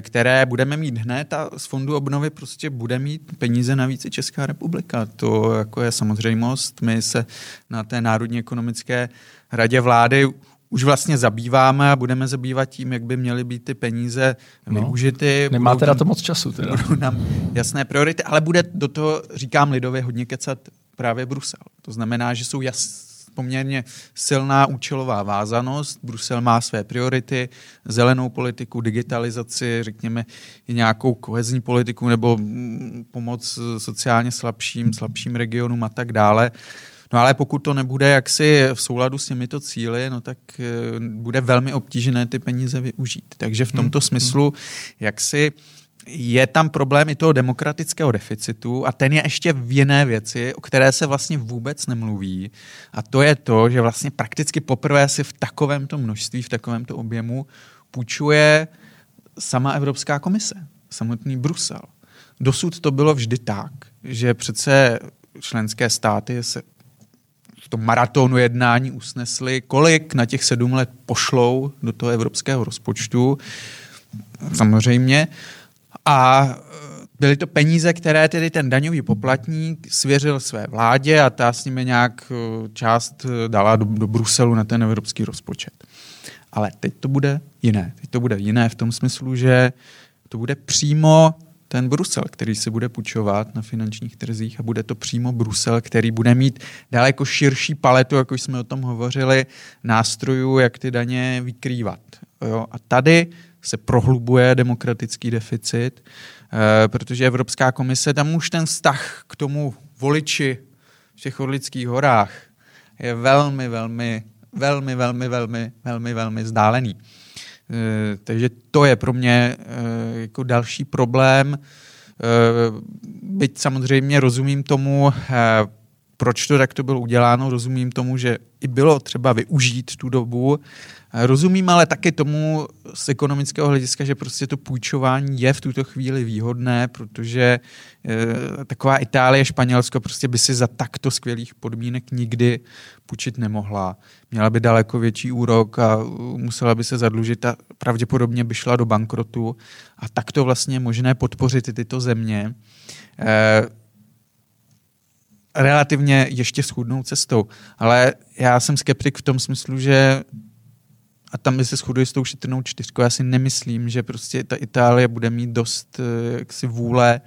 které budeme mít hned a z fondu obnovy prostě bude mít peníze navíc i Česká republika. To jako je samozřejmost. My se na té Národní ekonomické radě vlády už vlastně zabýváme a budeme zabývat tím, jak by měly být ty peníze no, využity. Nemáte na to moc času. Teda. Budou nám jasné priority, ale bude do toho, říkám lidově, hodně kecat právě Brusel. To znamená, že jsou jas, poměrně silná účelová vázanost. Brusel má své priority, zelenou politiku, digitalizaci, řekněme i nějakou kohezní politiku nebo mm, pomoc sociálně slabším, slabším regionům a tak dále. No ale pokud to nebude jaksi v souladu s těmito cíly, no tak eh, bude velmi obtížné ty peníze využít. Takže v tomto hmm. smyslu, jak si je tam problém i toho demokratického deficitu a ten je ještě v jiné věci, o které se vlastně vůbec nemluví. A to je to, že vlastně prakticky poprvé si v takovémto množství, v takovémto objemu půjčuje sama Evropská komise, samotný Brusel. Dosud to bylo vždy tak, že přece členské státy se v tom maratonu jednání usnesli, kolik na těch sedm let pošlou do toho evropského rozpočtu. Samozřejmě. A e, byly to peníze, které tedy ten daňový poplatník svěřil své vládě a ta s nimi nějak e, část e, dala do, do Bruselu na ten evropský rozpočet. Ale teď to bude jiné. Teď to bude jiné v tom smyslu, že to bude přímo ten Brusel, který se bude půjčovat na finančních trzích a bude to přímo Brusel, který bude mít daleko širší paletu, jak už jsme o tom hovořili, nástrojů, jak ty daně vykrývat. Jo? A tady se prohlubuje demokratický deficit, eh, protože Evropská komise, tam už ten vztah k tomu voliči v těch Orlických horách je velmi, velmi, velmi, velmi, velmi, velmi, velmi vzdálený. Eh, takže to je pro mě eh, jako další problém. Byť samozřejmě rozumím tomu, proč to takto bylo uděláno, rozumím tomu, že i bylo třeba využít tu dobu, rozumím ale taky tomu z ekonomického hlediska, že prostě to půjčování je v tuto chvíli výhodné, protože e, taková Itálie, Španělsko prostě by si za takto skvělých podmínek nikdy půjčit nemohla. Měla by daleko větší úrok a musela by se zadlužit a pravděpodobně by šla do bankrotu a takto vlastně možné podpořit i tyto země. E, relativně ještě schudnou cestou. Ale já jsem skeptik v tom smyslu, že a tam by se shoduje s tou šetrnou čtyřkou. Já si nemyslím, že prostě ta Itálie bude mít dost eh, jaksi vůle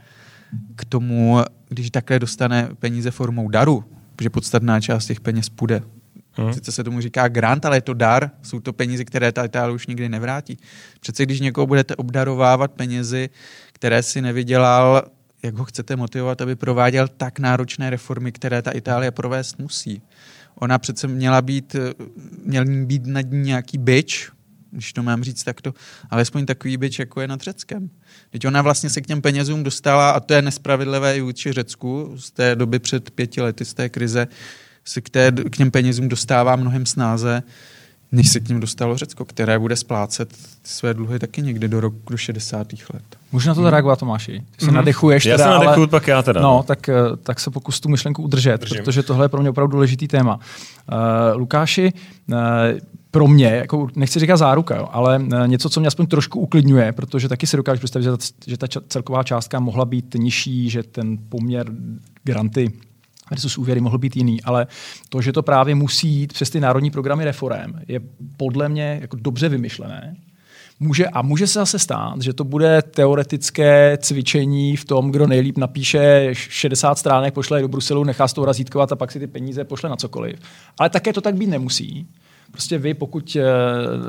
k tomu, když takhle dostane peníze formou daru, protože podstatná část těch peněz půjde. Hmm. Sice se tomu říká grant, ale je to dar, jsou to peníze, které ta Itálie už nikdy nevrátí. Přece když někoho budete obdarovávat penězi, které si nevydělal, jak ho chcete motivovat, aby prováděl tak náročné reformy, které ta Itálie provést musí. Ona přece měla být, měl být nad ní nějaký byč, když to mám říct takto, alespoň takový byč, jako je nad Řeckem. Teď ona vlastně se k těm penězům dostala, a to je nespravedlivé i vůči Řecku, z té doby před pěti lety, z té krize, se k, té, k těm penězům dostává mnohem snáze, než se k ním dostalo Řecko, které bude splácet své dluhy taky někdy do roku do 60. let. Můžu na to zareagovat, Tomáši? Ty se mm. nadechuješ. Já teda, se nadechuju, ale... pak já teda. No, no, tak, eh, tak se pokus tu myšlenku udržet, Držím. protože tohle je pro mě opravdu důležitý téma. Uh, Lukáši, uh, pro mě, jako nechci říkat záruka, jo, ale něco, co mě aspoň trošku uklidňuje, protože taky si dokážu představit, že ta, že ta celková částka mohla být nižší, že ten poměr granty versus úvěry mohl být jiný, ale to, že to právě musí jít přes ty národní programy reform, je podle mě jako dobře vymyšlené. Může, a může se zase stát, že to bude teoretické cvičení v tom, kdo nejlíp napíše 60 stránek, pošle do Bruselu, nechá z toho razítkovat a pak si ty peníze pošle na cokoliv. Ale také to tak být nemusí. Prostě vy, pokud eh,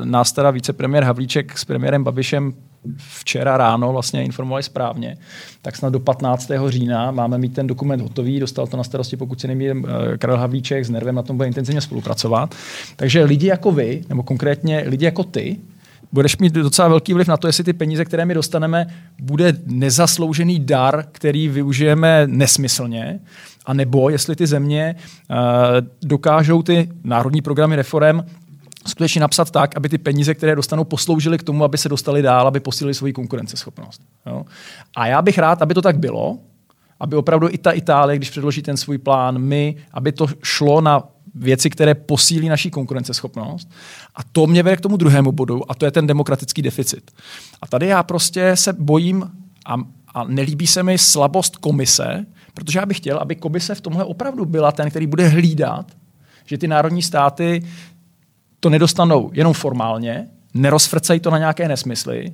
nás teda vicepremiér Havlíček s premiérem Babišem včera ráno vlastně informovali správně, tak snad do 15. října máme mít ten dokument hotový, dostal to na starosti, pokud se nemýlím, eh, Karel Havlíček s Nervem na tom bude intenzivně spolupracovat. Takže lidi jako vy, nebo konkrétně lidi jako ty, budeš mít docela velký vliv na to, jestli ty peníze, které my dostaneme, bude nezasloužený dar, který využijeme nesmyslně, a nebo jestli ty země uh, dokážou ty národní programy reform skutečně napsat tak, aby ty peníze, které dostanou, posloužily k tomu, aby se dostali dál, aby posílili svoji konkurenceschopnost. Jo? A já bych rád, aby to tak bylo, aby opravdu i ta Itálie, když předloží ten svůj plán, my, aby to šlo na věci, které posílí naší konkurenceschopnost. A to mě vede k tomu druhému bodu, a to je ten demokratický deficit. A tady já prostě se bojím a, a nelíbí se mi slabost komise, protože já bych chtěl, aby komise v tomhle opravdu byla ten, který bude hlídat, že ty národní státy to nedostanou jenom formálně, nerozfrcají to na nějaké nesmysly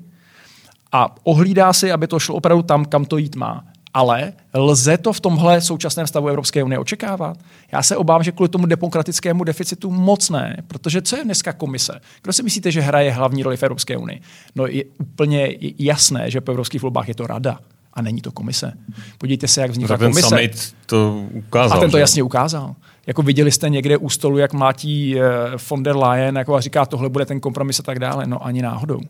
a ohlídá si, aby to šlo opravdu tam, kam to jít má. Ale lze to v tomhle současném stavu Evropské unie očekávat? Já se obávám, že kvůli tomu demokratickému deficitu moc ne, protože co je dneska komise? Kdo si myslíte, že hraje hlavní roli v Evropské unii? No je úplně jasné, že po evropských volbách je to rada a není to komise. Podívejte se, jak vznikla ten komise. Summit to ukázal. A ten to že? jasně ukázal. Jako viděli jste někde u stolu, jak mlátí eh, von der Leyen jako a říká, tohle bude ten kompromis a tak dále. No ani náhodou.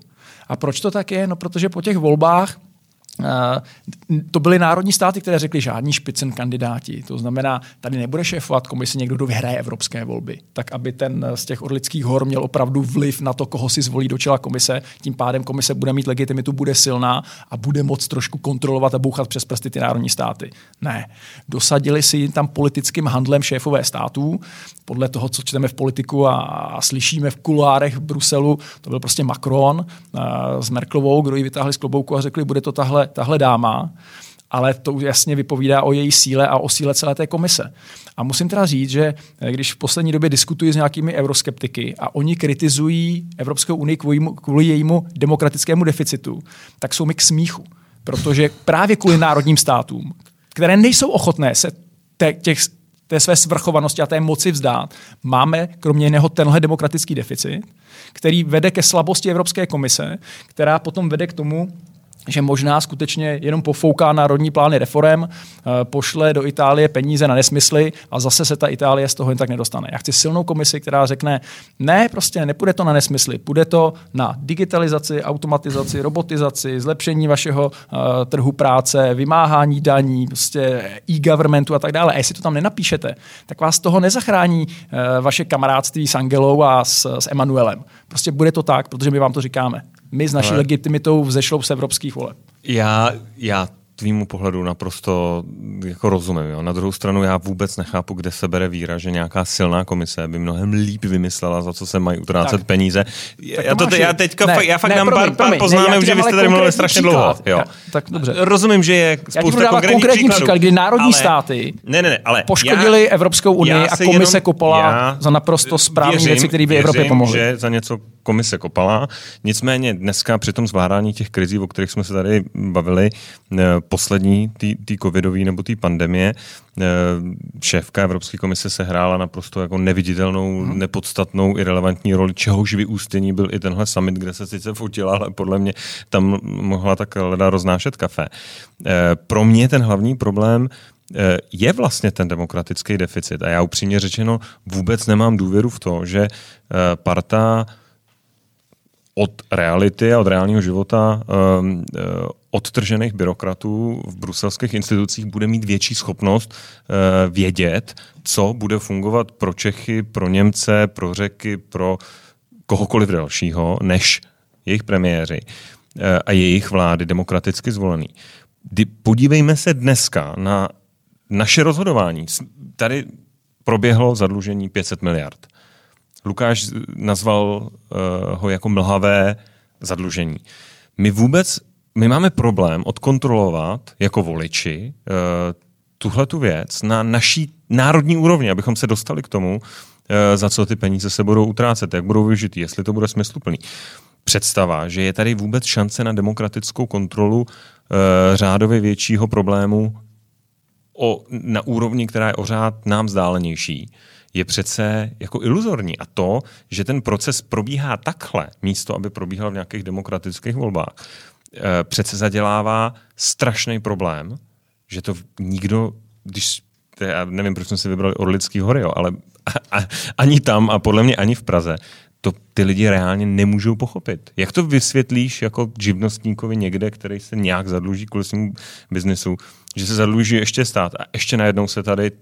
A proč to tak je? No protože po těch volbách to byly národní státy, které řekly žádní špicen kandidáti. To znamená, tady nebude šéfovat komise někdo, kdo vyhraje evropské volby. Tak, aby ten z těch orlických hor měl opravdu vliv na to, koho si zvolí do čela komise. Tím pádem komise bude mít legitimitu, bude silná a bude moc trošku kontrolovat a bouchat přes prsty ty národní státy. Ne. Dosadili si tam politickým handlem šéfové států. Podle toho, co čteme v politiku a, slyšíme v kuloárech v Bruselu, to byl prostě Macron eh, s Merklovou, kdo ji vytáhli z klobouku a řekli, bude to tahle tahle dáma, ale to jasně vypovídá o její síle a o síle celé té komise. A musím teda říct, že eh, když v poslední době diskutuji s nějakými euroskeptiky a oni kritizují Evropskou unii kvůli, kvůli jejímu demokratickému deficitu, tak jsou mi k smíchu. Protože právě kvůli národním státům, které nejsou ochotné se těch, té své svrchovanosti a té moci vzdát, máme kromě jiného tenhle demokratický deficit, který vede ke slabosti Evropské komise, která potom vede k tomu, že možná skutečně jenom pofouká národní plány reform, eh, pošle do Itálie peníze na nesmysly a zase se ta Itálie z toho jen tak nedostane. Já chci silnou komisi, která řekne, ne, prostě nepůjde to na nesmysly, půjde to na digitalizaci, automatizaci, robotizaci, zlepšení vašeho uh, trhu práce, vymáhání daní, prostě e-governmentu a tak dále. A jestli to tam nenapíšete, tak vás toho nezachrání uh, vaše kamarádství s Angelou a s, s Emanuelem. Prostě bude to tak, protože my vám to říkáme my s naší Ale... legitimitou vzešlou z evropských voleb. Já, já tvýmu pohledu naprosto jako rozumím. Jo. Na druhou stranu já vůbec nechápu, kde se bere víra, že nějaká silná komise by mnohem líp vymyslela, za co se mají utrácet tak. peníze. Já, to, já teďka ne, já fakt ne, dám promiň, pár, pár poznámek, že vy jste tady mluvili strašně příklad. dlouho. Jo. Já, tak dobře. Rozumím, že je spousta já konkrétních konkrétní příkladů, příklad, kdy národní ale, státy ne, ne, ne, ale poškodili já, Evropskou unii a komise jenom, kopala za naprosto správné věci, které by Evropě pomohly. že za něco komise kopala. Nicméně dneska při tom zvládání těch krizí, o kterých jsme se tady bavili, eh, poslední, té covidové nebo té pandemie, eh, šéfka Evropské komise se hrála naprosto jako neviditelnou, hmm. nepodstatnou, irrelevantní roli, čehož vyústění byl i tenhle summit, kde se sice fotila, ale podle mě tam mohla tak leda roznášet kafe. Pro mě ten hlavní problém Eh, je vlastně ten demokratický deficit. A já upřímně řečeno vůbec nemám důvěru v to, že eh, parta od reality a od reálního života um, odtržených byrokratů v bruselských institucích bude mít větší schopnost uh, vědět, co bude fungovat pro Čechy, pro Němce, pro Řeky, pro kohokoliv dalšího, než jejich premiéři uh, a jejich vlády demokraticky zvolený. Podívejme se dneska na naše rozhodování. Tady proběhlo zadlužení 500 miliard. Lukáš nazval uh, ho jako mlhavé zadlužení. My vůbec, my máme problém odkontrolovat jako voliči uh, tuhle tu věc na naší národní úrovni, abychom se dostali k tomu, uh, za co ty peníze se budou utrácet, jak budou využity, jestli to bude smysluplný. Představa, že je tady vůbec šance na demokratickou kontrolu uh, řádově většího problému, o, na úrovni, která je ořád nám vzdálenější, je přece jako iluzorní. A to, že ten proces probíhá takhle, místo aby probíhal v nějakých demokratických volbách, eh, přece zadělává strašný problém, že to nikdo, když já nevím, proč jsme si vybrali Orlický hory, jo, ale a, a, ani tam a podle mě ani v Praze to ty lidi reálně nemůžou pochopit. Jak to vysvětlíš jako živnostníkovi někde, který se nějak zadluží kvůli svému biznesu, že se zadluží ještě stát a ještě najednou se tady uh,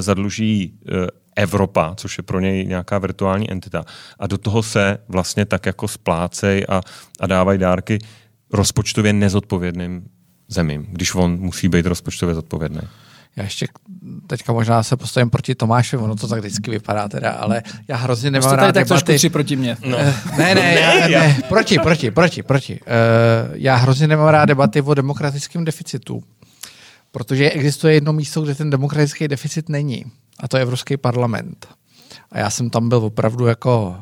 zadluží uh, Evropa, což je pro něj nějaká virtuální entita. A do toho se vlastně tak jako splácej a, a dávají dárky rozpočtově nezodpovědným zemím, když on musí být rozpočtově zodpovědný. Já ještě teďka možná se postavím proti Tomáši, ono to tak vždycky vypadá teda, ale já hrozně nemám Jste rád tak debaty. trošku proti mně. No. Eh, ne, ne, ne, já, ne, proti, proti, proti, proti. Uh, já hrozně nemám rád debaty o demokratickém deficitu, protože existuje jedno místo, kde ten demokratický deficit není, a to je Evropský parlament. A já jsem tam byl opravdu jako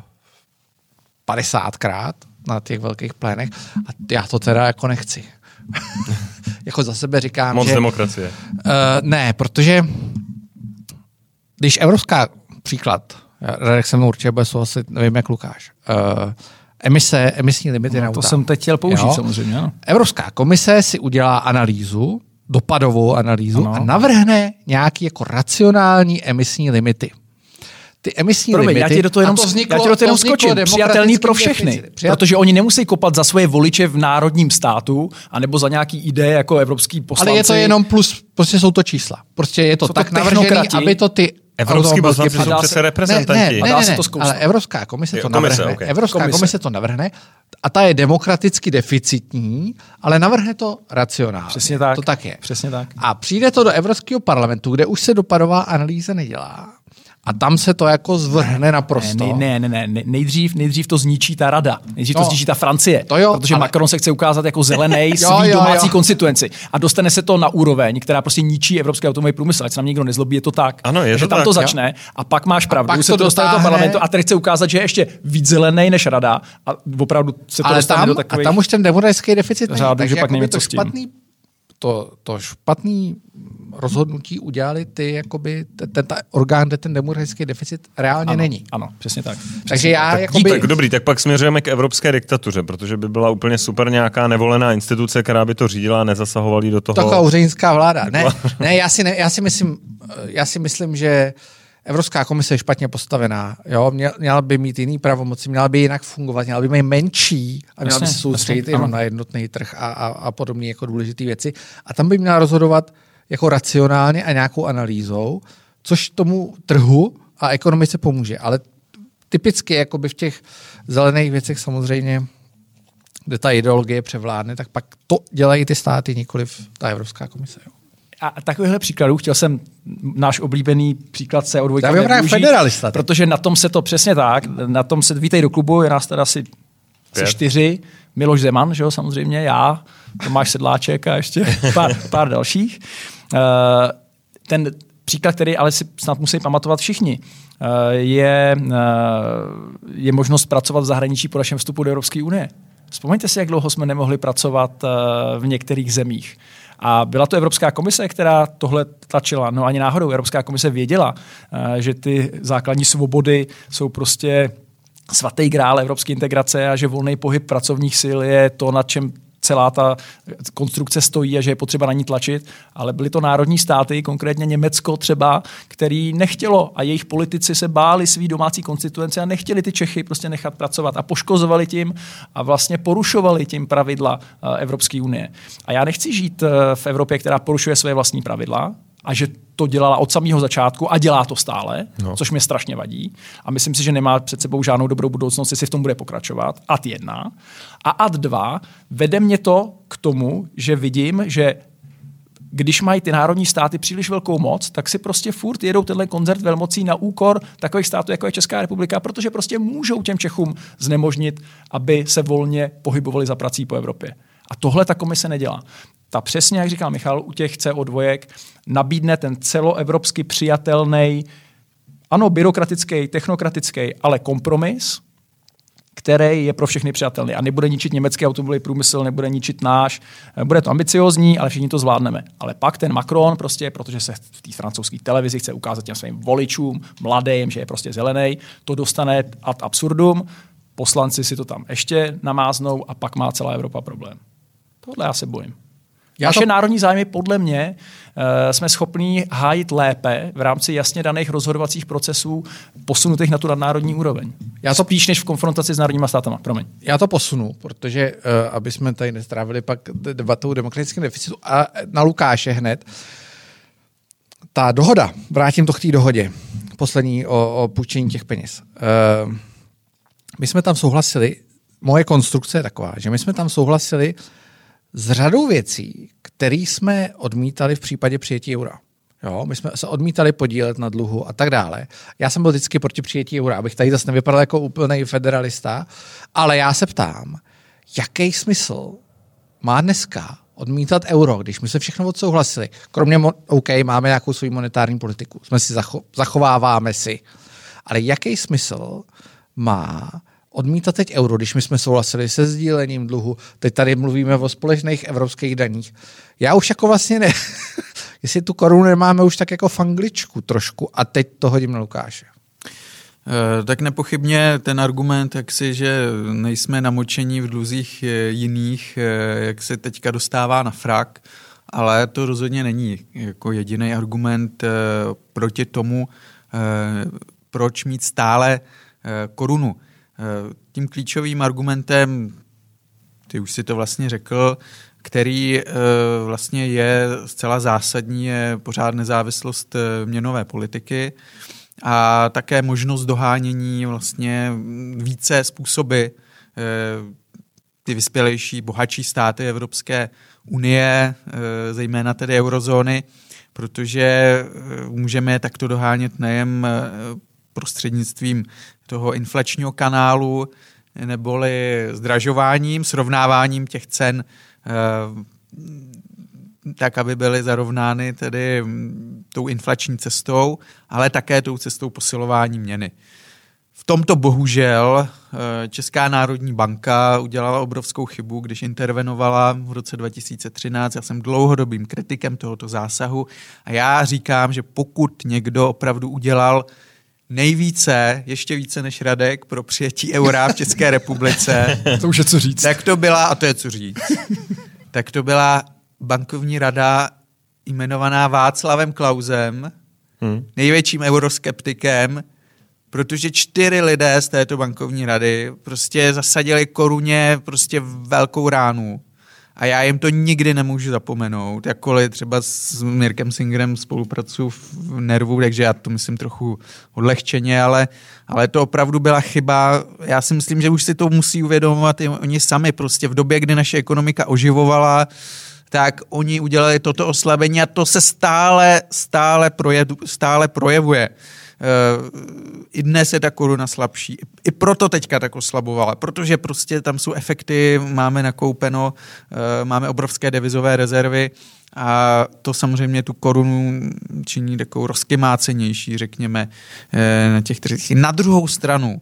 50krát na těch velkých plénech a já to teda jako nechci. jako za sebe říkám, Moc že... demokracie. Uh, ne, protože když evropská příklad, Radek se mnou určitě bude souhlasit, nevím jak Lukáš, uh, emise, emisní limity no, na To auta. jsem teď chtěl použít jo? samozřejmě. No. Evropská komise si udělá analýzu, dopadovou analýzu ano. a navrhne nějaký jako racionální emisní limity ty emisní Promiň, limity. Já ti do toho jenom, to vzniklo, já ti do toho jenom skočím. Přijatelný pro všechny. Přijat... Protože oni nemusí kopat za svoje voliče v národním státu, anebo za nějaký ideje jako evropský poslanci. Ale je to jenom plus, prostě jsou to čísla. Prostě je to jsou tak to navržený, aby to ty Evropský poslanci jsou přece reprezentanti. Ne, ne, ne, ne, ne, ale Evropská komise to komise, navrhne. Okay. Evropská komise. komise to navrhne a ta je demokraticky deficitní, ale navrhne to racionálně. Přesně tak. To tak je. Přesně tak. A přijde to do Evropského parlamentu, kde už se dopadová analýza nedělá a tam se to jako zvrhne naprosto. Ne, ne, ne, ne. Nejdřív, nejdřív to zničí ta rada. Nejdřív no, to zničí ta Francie. To jo, protože ale... Macron se chce ukázat jako zelený svý jo, jo, domácí jo. konstituenci. A dostane se to na úroveň, která prostě ničí evropský automobilový průmysl. Ať se nám nikdo nezlobí, je to tak. Ano, je že to tam tak, to začne jo. a pak máš pravdu, a pak se to dostane do parlamentu a teď chce ukázat, že je ještě víc zelený než rada a opravdu se to ale dostane tam, do takových... A tam už ten demokratický deficit není, takže pak nevím, to špatný to, to špatný rozhodnutí udělali ty, jakoby, ten, ten ta orgán, kde ten demokratický deficit reálně ano, není. Ano, přesně tak. Přesně Takže já tak, jakoby... tak dobrý, tak pak směřujeme k evropské diktatuře, protože by byla úplně super nějaká nevolená instituce, která by to řídila a nezasahovala do toho. Taková úřednická vláda. Ne, ne, já si, ne, já si myslím, já si myslím, že Evropská komise je špatně postavená. Jo? Měla by mít jiný pravomoci, měla by jinak fungovat, měla by mít menší a měla by se soustředit jenom na jednotný trh a, a, a podobné jako důležité věci. A tam by měla rozhodovat jako racionálně a nějakou analýzou, což tomu trhu a ekonomice pomůže. Ale typicky jakoby v těch zelených věcech samozřejmě, kde ta ideologie převládne, tak pak to dělají ty státy, nikoli ta Evropská komise. Jo a takovýchhle příkladů chtěl jsem náš oblíbený příklad CO2 Já využít, federalista. Protože na tom se to přesně tak, na tom se vítej do klubu, je nás teda asi Pět. čtyři, Miloš Zeman, že jo, samozřejmě, já, Tomáš Sedláček a ještě pár, pár dalších. Uh, ten příklad, který ale si snad musí pamatovat všichni, je, je možnost pracovat v zahraničí po našem vstupu do Evropské unie. Vzpomeňte si, jak dlouho jsme nemohli pracovat v některých zemích. A byla to Evropská komise, která tohle tlačila. No ani náhodou. Evropská komise věděla, že ty základní svobody jsou prostě svatý grál evropské integrace a že volný pohyb pracovních sil je to, na čem celá ta konstrukce stojí a že je potřeba na ní tlačit, ale byly to národní státy, konkrétně Německo třeba, který nechtělo a jejich politici se báli svý domácí konstituence a nechtěli ty Čechy prostě nechat pracovat a poškozovali tím a vlastně porušovali tím pravidla eh, Evropské unie. A já nechci žít eh, v Evropě, která porušuje své vlastní pravidla, a že to dělala od samého začátku a dělá to stále, no. což mě strašně vadí. A myslím si, že nemá před sebou žádnou dobrou budoucnost, jestli v tom bude pokračovat. Ad jedna. A ad dva, vede mě to k tomu, že vidím, že když mají ty národní státy příliš velkou moc, tak si prostě furt jedou tenhle koncert velmocí na úkor takových států, jako je Česká republika, protože prostě můžou těm Čechům znemožnit, aby se volně pohybovali za prací po Evropě. A tohle ta komise nedělá ta přesně, jak říkal Michal, u těch CO2 nabídne ten celoevropsky přijatelný, ano, byrokratický, technokratický, ale kompromis, který je pro všechny přijatelný a nebude ničit německý automobilový průmysl, nebude ničit náš. Bude to ambiciozní, ale všichni to zvládneme. Ale pak ten Macron, prostě, protože se v té francouzské televizi chce ukázat těm svým voličům, mladým, že je prostě zelený, to dostane ad absurdum, poslanci si to tam ještě namáznou a pak má celá Evropa problém. Tohle já se bojím. Já Naše to... národní zájmy podle mě uh, jsme schopní hájit lépe v rámci jasně daných rozhodovacích procesů posunutých na tu nadnárodní úroveň. Já to spíš než v konfrontaci s národníma státama. Promiň. Já to posunu, protože uh, aby jsme tady nestrávili pak debatou demokratickém deficitu a na Lukáše hned. Ta dohoda, vrátím to k té dohodě, poslední o, o půjčení těch peněz. Uh, my jsme tam souhlasili, moje konstrukce je taková, že my jsme tam souhlasili s řadou věcí, které jsme odmítali v případě přijetí eura. Jo, my jsme se odmítali podílet na dluhu a tak dále. Já jsem byl vždycky proti přijetí eura, abych tady zase nevypadal jako úplný federalista, ale já se ptám, jaký smysl má dneska odmítat euro, když my se všechno odsouhlasili. Kromě, OK, máme nějakou svou monetární politiku, jsme si zacho- zachováváme si. Ale jaký smysl má odmítat teď euro, když my jsme souhlasili se sdílením dluhu, teď tady mluvíme o společných evropských daních. Já už jako vlastně ne, jestli tu korunu nemáme už tak jako fangličku trošku a teď to hodím na Lukáše. Eh, tak nepochybně ten argument, jak si, že nejsme namočení v dluzích eh, jiných, eh, jak se teďka dostává na frak, ale to rozhodně není jako jediný argument proti tomu, proč mít stále korunu. Tím klíčovým argumentem, ty už si to vlastně řekl, který eh, vlastně je zcela zásadní, je pořád nezávislost eh, měnové politiky a také možnost dohánění vlastně více způsoby eh, ty vyspělejší, bohatší státy Evropské unie, zejména tedy eurozóny, protože můžeme takto dohánět nejen prostřednictvím toho inflačního kanálu, neboli zdražováním, srovnáváním těch cen eh, tak, aby byly zarovnány tedy tou inflační cestou, ale také tou cestou posilování měny. V tomto bohužel eh, Česká národní banka udělala obrovskou chybu, když intervenovala v roce 2013. Já jsem dlouhodobým kritikem tohoto zásahu a já říkám, že pokud někdo opravdu udělal nejvíce, ještě více než Radek, pro přijetí eura v České republice. to už je co říct. Tak to byla, a to je co říct, tak to byla bankovní rada jmenovaná Václavem Klausem, hmm. největším euroskeptikem, protože čtyři lidé z této bankovní rady prostě zasadili koruně prostě velkou ránu a já jim to nikdy nemůžu zapomenout, jakkoliv třeba s Mirkem Singerem spolupracuji v Nervu, takže já to myslím trochu odlehčeně, ale, ale to opravdu byla chyba. Já si myslím, že už si to musí uvědomovat i oni sami prostě v době, kdy naše ekonomika oživovala, tak oni udělali toto oslabení a to se stále, stále, projev, stále projevuje. I dnes je ta koruna slabší. I proto teďka tak oslabovala, protože prostě tam jsou efekty, máme nakoupeno, máme obrovské devizové rezervy a to samozřejmě tu korunu činí takovou rozkymácenější, řekněme, na těch trzích. Na druhou stranu,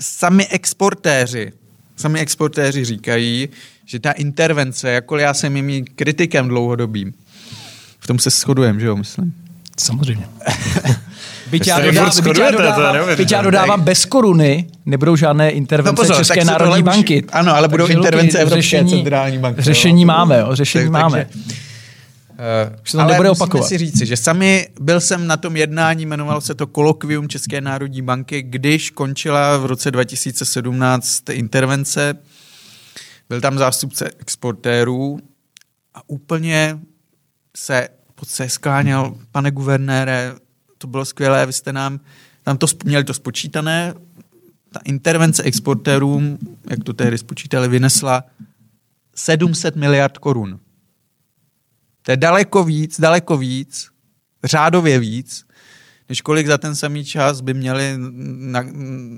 sami exportéři, sami exportéři říkají, že ta intervence, jakkoliv já jsem jim kritikem dlouhodobým, v tom se shodujeme, že jo, myslím. Samozřejmě. Byť já, dodávám, byť já dodávám, byť já dodávám bez koruny, nebudou žádné intervence no pozor, České národní banky. Už, ano, ale budou intervence Evropské řešení, centrální banky. Řešení jo. máme, jo, řešení tak, máme. Takže, Uh, Už se to ale nebude opakovat. si říci, že sami byl jsem na tom jednání, jmenovalo se to Kolokvium České národní banky, když končila v roce 2017 intervence. Byl tam zástupce exportérů a úplně se se skláněl, pane guvernére, to bylo skvělé, vy jste nám, tam to, měli to spočítané, ta intervence exportérům, jak to tehdy spočítali, vynesla 700 miliard korun. To je daleko víc, daleko víc, řádově víc, než kolik za ten samý čas by měli na,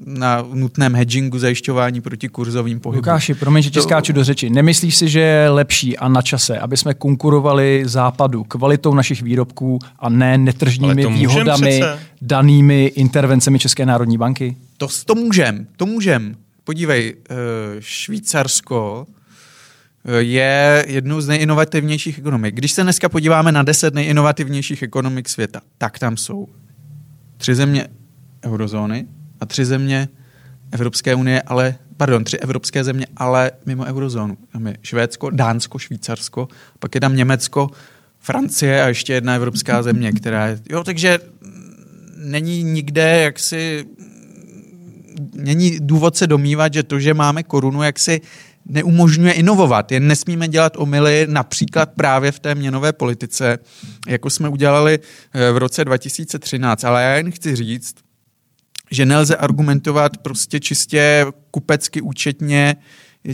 na nutném hedgingu zajišťování proti kurzovým pohybům. Lukáši, promiň, že ti skáču do řeči. Nemyslíš si, že je lepší a na čase, aby jsme konkurovali západu kvalitou našich výrobků a ne netržními výhodami danými intervencemi České národní banky? To, to můžem, to můžem. Podívej, eh, Švýcarsko je jednou z nejinovativnějších ekonomik. Když se dneska podíváme na deset nejinovativnějších ekonomik světa, tak tam jsou tři země eurozóny a tři země Evropské unie, ale, pardon, tři evropské země, ale mimo eurozónu. Tam je Švédsko, Dánsko, Švýcarsko, pak je tam Německo, Francie a ještě jedna evropská země, která je, jo, takže není nikde jaksi, není důvod se domývat, že to, že máme korunu, jak si neumožňuje inovovat. Jen nesmíme dělat omily například právě v té měnové politice, jako jsme udělali eh, v roce 2013. Ale já jen chci říct, že nelze argumentovat prostě čistě kupecky účetně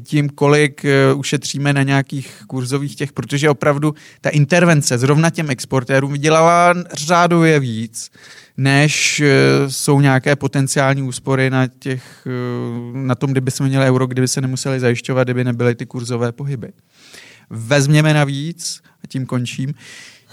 tím, kolik eh, ušetříme na nějakých kurzových těch, protože opravdu ta intervence zrovna těm exportérům vydělala řádově víc, než eh, jsou nějaké potenciální úspory na, těch, eh, na tom, kdyby jsme měli euro, kdyby se nemuseli zajišťovat, kdyby nebyly ty kurzové pohyby. Vezměme navíc, a tím končím,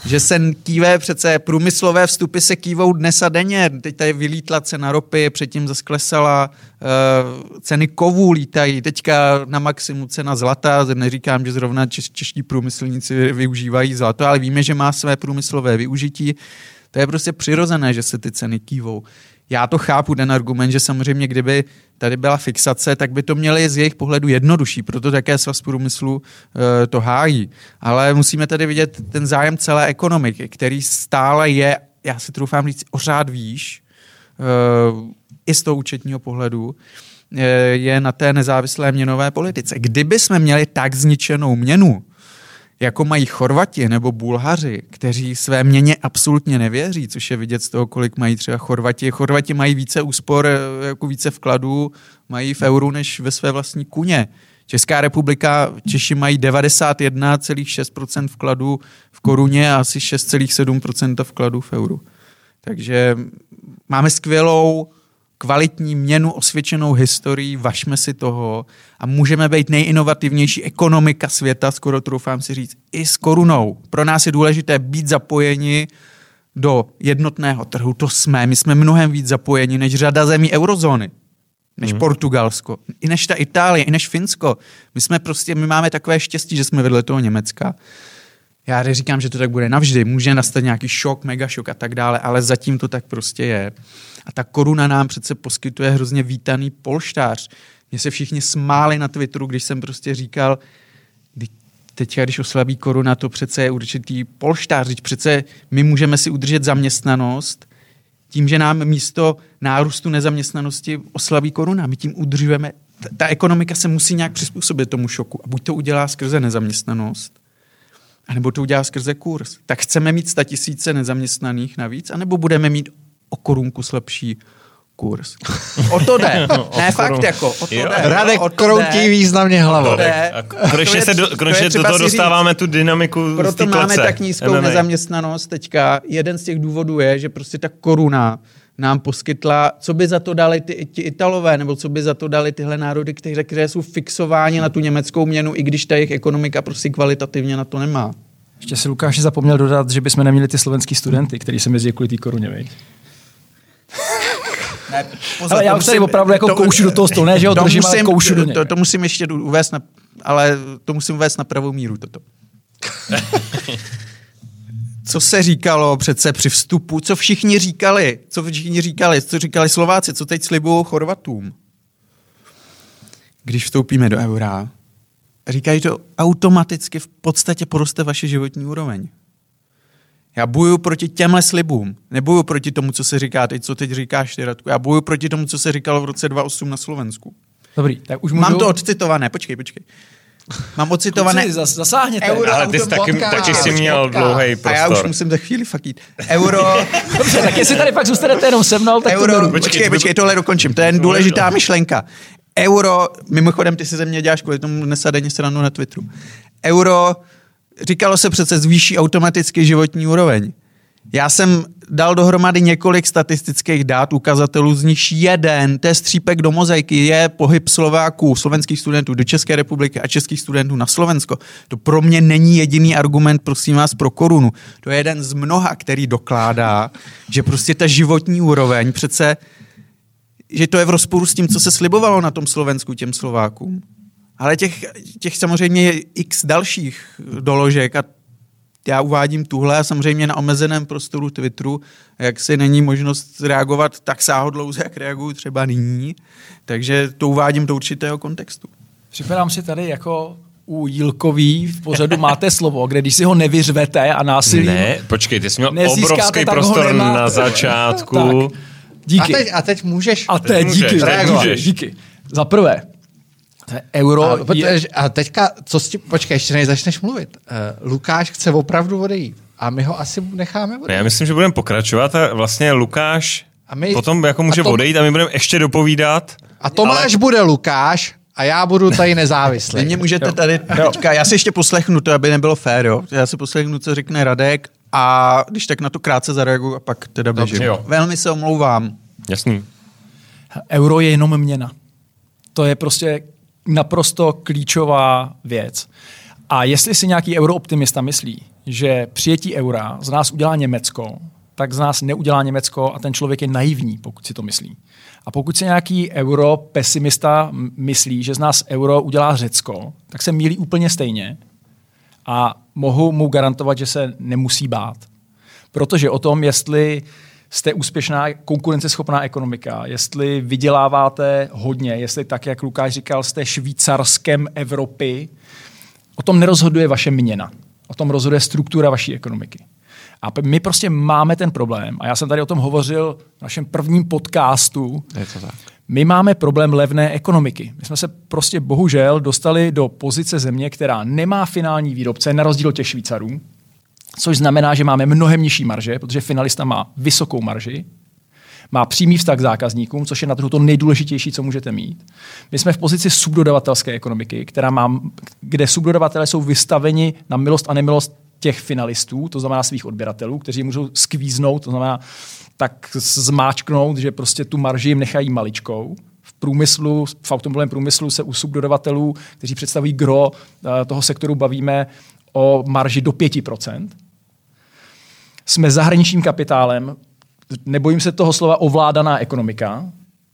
že se kýve přece průmyslové vstupy se kývou dnes a denně. Teď tady vylítla cena ropy, předtím zase klesala, uh, ceny kovů lítají, teďka na maximu cena zlata, neříkám, že zrovna češ, čeští průmyslníci využívají zlato, ale víme, že má své průmyslové využití. To je prostě přirozené, že se ty ceny kývou. Já to chápu, ten argument, že samozřejmě, kdyby tady byla fixace, tak by to měli z jejich pohledu jednodušší, proto také svaz průmyslu e, to hájí. Ale musíme tady vidět ten zájem celé ekonomiky, který stále je, já si troufám říct, o řád výš, e, i z toho účetního pohledu, e, je na té nezávislé měnové politice. Kdyby jsme měli tak zničenou měnu, jako mají Chorvati nebo Bulhaři, kteří své měně absolutně nevěří, což je vidět z toho, kolik mají třeba Chorvati. Chorvati mají více úspor, eh, jako více vkladů, mají v euru než ve své vlastní kuně. Česká republika, Češi mají 91,6% vkladů v koruně a asi 6,7% vkladů v euru. Takže máme skvělou kvalitní měnu, osvědčenou historii, vašme si toho a můžeme být nejinovativnější ekonomika světa, skoro troufám si říct, i s korunou. Pro nás je důležité být zapojeni do jednotného trhu, to jsme. My jsme mnohem víc zapojeni než řada zemí eurozóny, než hmm. Portugalsko, i než ta Itálie, i než Finsko. My jsme prostě, my máme takové štěstí, že jsme vedle toho Německa. Já neříkám, že to tak bude navždy, může nastat nějaký šok, mega šok a tak dále, ale zatím to tak prostě je. A ta koruna nám přece poskytuje hrozně vítaný polštář. Mně se všichni smáli na Twitteru, když jsem prostě říkal, teď, když oslabí koruna, to přece je určitý polštář. Teď přece my můžeme si udržet zaměstnanost tím, že nám místo nárůstu nezaměstnanosti oslabí koruna. My tím udržujeme, ta, ta ekonomika se musí nějak přizpůsobit tomu šoku. A buď to udělá skrze nezaměstnanost, anebo to udělá skrze kurz. Tak chceme mít tisíce nezaměstnaných navíc, anebo budeme mít o korunku slabší kurz. O to jde. No, ne, fakt korun. jako, o to jo. jde. Radek o to kroutí jde. významně hlavou. Konečně se do, konečně do toho dostáváme říct. tu dynamiku Proto z máme tak nízkou MMA. nezaměstnanost teďka. Jeden z těch důvodů je, že prostě ta koruna nám poskytla, co by za to dali ty, ti Italové, nebo co by za to dali tyhle národy, které, které jsou fixováni na tu německou měnu, i když ta jejich ekonomika prostě kvalitativně na to nemá. Ještě si Lukáš zapomněl dodat, že bychom neměli ty slovenský studenty, který se mezi kvůli té koruně, veď? Ne, pozor, ale já už tady opravdu jako to, koušu do toho stolu, ne, že ho držím, musím, ale koušu do něj. To, to, musím ještě uvést na, ale to musím uvést na pravou míru toto. co se říkalo přece při vstupu, co všichni říkali, co všichni říkali, co říkali Slováci, co teď slibují Chorvatům. Když vstoupíme do eura, říkají to automaticky v podstatě poroste vaše životní úroveň. Já bojuju proti těmhle slibům. Nebojuju proti tomu, co se říká teď, co teď říkáš, ty Radku. Já bojuju proti tomu, co se říkalo v roce 2008 na Slovensku. Dobrý, tak už můžu... Mám to odcitované, počkej, počkej. Mám ocitované... Kluci, zas, zasáhněte. Euro, Ale ty jsi taky, taky jsi měl dlouhý prostor. A já už musím za chvíli fakt jít. Euro... Dobře, tak jestli tady pak zůstanete jenom se mnou, tak Euro, to Počkej, počkej, počkej, tohle dokončím. To je důležitá myšlenka. Euro, mimochodem ty si ze mě děláš kvůli tomu nesadeně stranu na Twitteru. Euro, říkalo se přece zvýší automaticky životní úroveň. Já jsem dal dohromady několik statistických dát, ukazatelů, z nich jeden, to je střípek do mozaiky, je pohyb Slováků, slovenských studentů do České republiky a českých studentů na Slovensko. To pro mě není jediný argument, prosím vás, pro korunu. To je jeden z mnoha, který dokládá, že prostě ta životní úroveň přece, že to je v rozporu s tím, co se slibovalo na tom Slovensku těm Slovákům. Ale těch, těch samozřejmě je x dalších doložek a já uvádím tuhle a samozřejmě na omezeném prostoru Twitteru, jak si není možnost reagovat tak sáhodlouze, jak reaguju třeba nyní, takže to uvádím do určitého kontextu. Připadám si tady jako u Jílkový v pořadu máte slovo, kde když si ho nevyřvete a násilí... Ne, počkej, ty jsi měl obrovský prostor na začátku. tak, díky. A teď, a teď můžeš... A teď díky, teď můžeš. díky. Za prvé, euro. A, protože, a teďka, co s tím, počkej, ještě než začneš mluvit. Uh, Lukáš chce opravdu odejít a my ho asi necháme odejít. Já myslím, že budeme pokračovat a vlastně Lukáš a my, potom jako může a to, odejít a my budeme ještě dopovídat. A Tomáš ale... bude Lukáš a já budu tady nezávislý. Mě můžete tady teďka, já si ještě poslechnu to, aby nebylo fér, jo. Já si poslechnu, co řekne Radek a když tak na to krátce zareaguju a pak teda běžím. Velmi se omlouvám. Jasný. Euro je jenom měna. To je prostě naprosto klíčová věc. A jestli si nějaký eurooptimista myslí, že přijetí eura z nás udělá Německo, tak z nás neudělá Německo a ten člověk je naivní, pokud si to myslí. A pokud si nějaký euro pesimista myslí, že z nás euro udělá Řecko, tak se mílí úplně stejně a mohu mu garantovat, že se nemusí bát. Protože o tom, jestli jste úspěšná, konkurenceschopná ekonomika, jestli vyděláváte hodně, jestli tak, jak Lukáš říkal, jste švýcarskem Evropy, o tom nerozhoduje vaše měna. O tom rozhoduje struktura vaší ekonomiky. A my prostě máme ten problém, a já jsem tady o tom hovořil v našem prvním podcastu. Je to tak. My máme problém levné ekonomiky. My jsme se prostě bohužel dostali do pozice země, která nemá finální výrobce, na rozdíl od těch Švýcarů, což znamená, že máme mnohem nižší marže, protože finalista má vysokou marži, má přímý vztah k zákazníkům, což je na trhu to nejdůležitější, co můžete mít. My jsme v pozici subdodavatelské ekonomiky, která má, kde subdodavatelé jsou vystaveni na milost a nemilost těch finalistů, to znamená svých odběratelů, kteří můžou skvíznout, to znamená tak zmáčknout, že prostě tu marži jim nechají maličkou. V průmyslu, v automobilovém průmyslu se u subdodavatelů, kteří představují gro eh, toho sektoru, bavíme o marži do 5% jsme zahraničním kapitálem, nebojím se toho slova ovládaná ekonomika,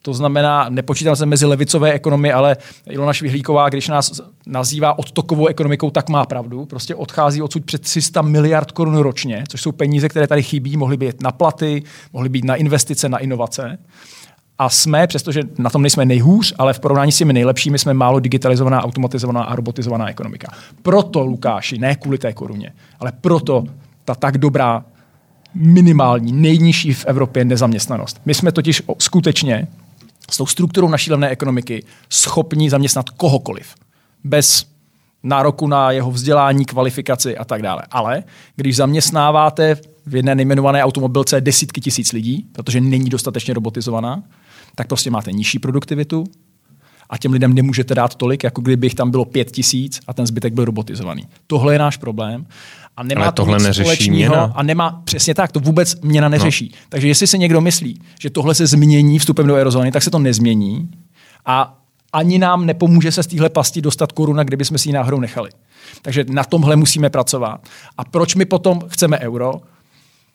to znamená, nepočítám se mezi levicové ekonomy, ale Ilona Švihlíková, když nás nazývá odtokovou ekonomikou, tak má pravdu. Prostě odchází odsud před 300 miliard korun ročně, což jsou peníze, které tady chybí, mohly být na platy, mohly být na investice, na inovace. A jsme, přestože na tom nejsme nejhůř, ale v porovnání s těmi nejlepšími jsme málo digitalizovaná, automatizovaná a robotizovaná ekonomika. Proto, Lukáši, ne kvůli té koruně, ale proto ta tak dobrá minimální, nejnižší v Evropě nezaměstnanost. My jsme totiž skutečně s tou strukturou naší levné ekonomiky schopni zaměstnat kohokoliv. Bez nároku na jeho vzdělání, kvalifikaci a tak dále. Ale když zaměstnáváte v jedné nejmenované automobilce desítky tisíc lidí, protože není dostatečně robotizovaná, tak prostě máte nižší produktivitu a těm lidem nemůžete dát tolik, jako kdyby jich tam bylo pět tisíc a ten zbytek byl robotizovaný. Tohle je náš problém. A nemá Ale tohle to nic společného a nemá přesně tak, to vůbec měna neřeší. No. Takže jestli se někdo myslí, že tohle se změní vstupem do eurozóny, tak se to nezmění a ani nám nepomůže se z téhle pasti dostat koruna, kdyby jsme si ji náhodou nechali. Takže na tomhle musíme pracovat. A proč my potom chceme euro?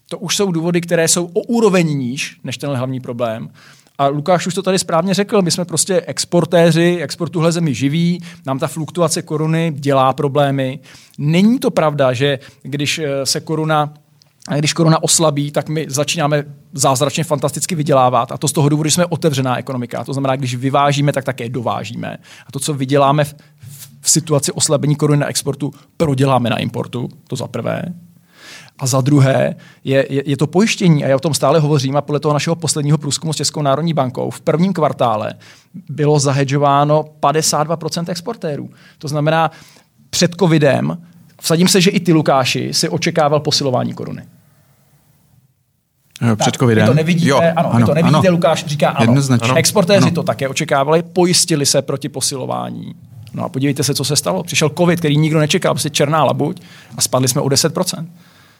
To už jsou důvody, které jsou o úroveň níž než ten hlavní problém. A Lukáš už to tady správně řekl, my jsme prostě exportéři, export tuhle zemi živí, nám ta fluktuace koruny dělá problémy. Není to pravda, že když eh, se koruna a když koruna oslabí, tak my začínáme zázračně fantasticky vydělávat. A to z toho důvodu, že jsme otevřená ekonomika. To znamená, když vyvážíme, tak také dovážíme. A to, co vyděláme v, v situaci oslabení koruny na exportu, proděláme na importu. To za prvé. A za druhé je, je, je to pojištění, a já o tom stále hovořím, a podle toho našeho posledního průzkumu s Českou národní bankou v prvním kvartále bylo zahedžováno 52% exportérů. To znamená, před covidem, vsadím se, že i ty Lukáši si očekával posilování koruny. Jo, před covidem. Vy to nevidíte, jo, ano, ano, vy to nevidíte, ano. Lukáš říká ano. Jednoznačně. Exportéři Ano. to také očekávali, pojistili se proti posilování. No a podívejte se, co se stalo. Přišel covid, který nikdo nečekal, prostě černá labuť a spadli jsme o 10%.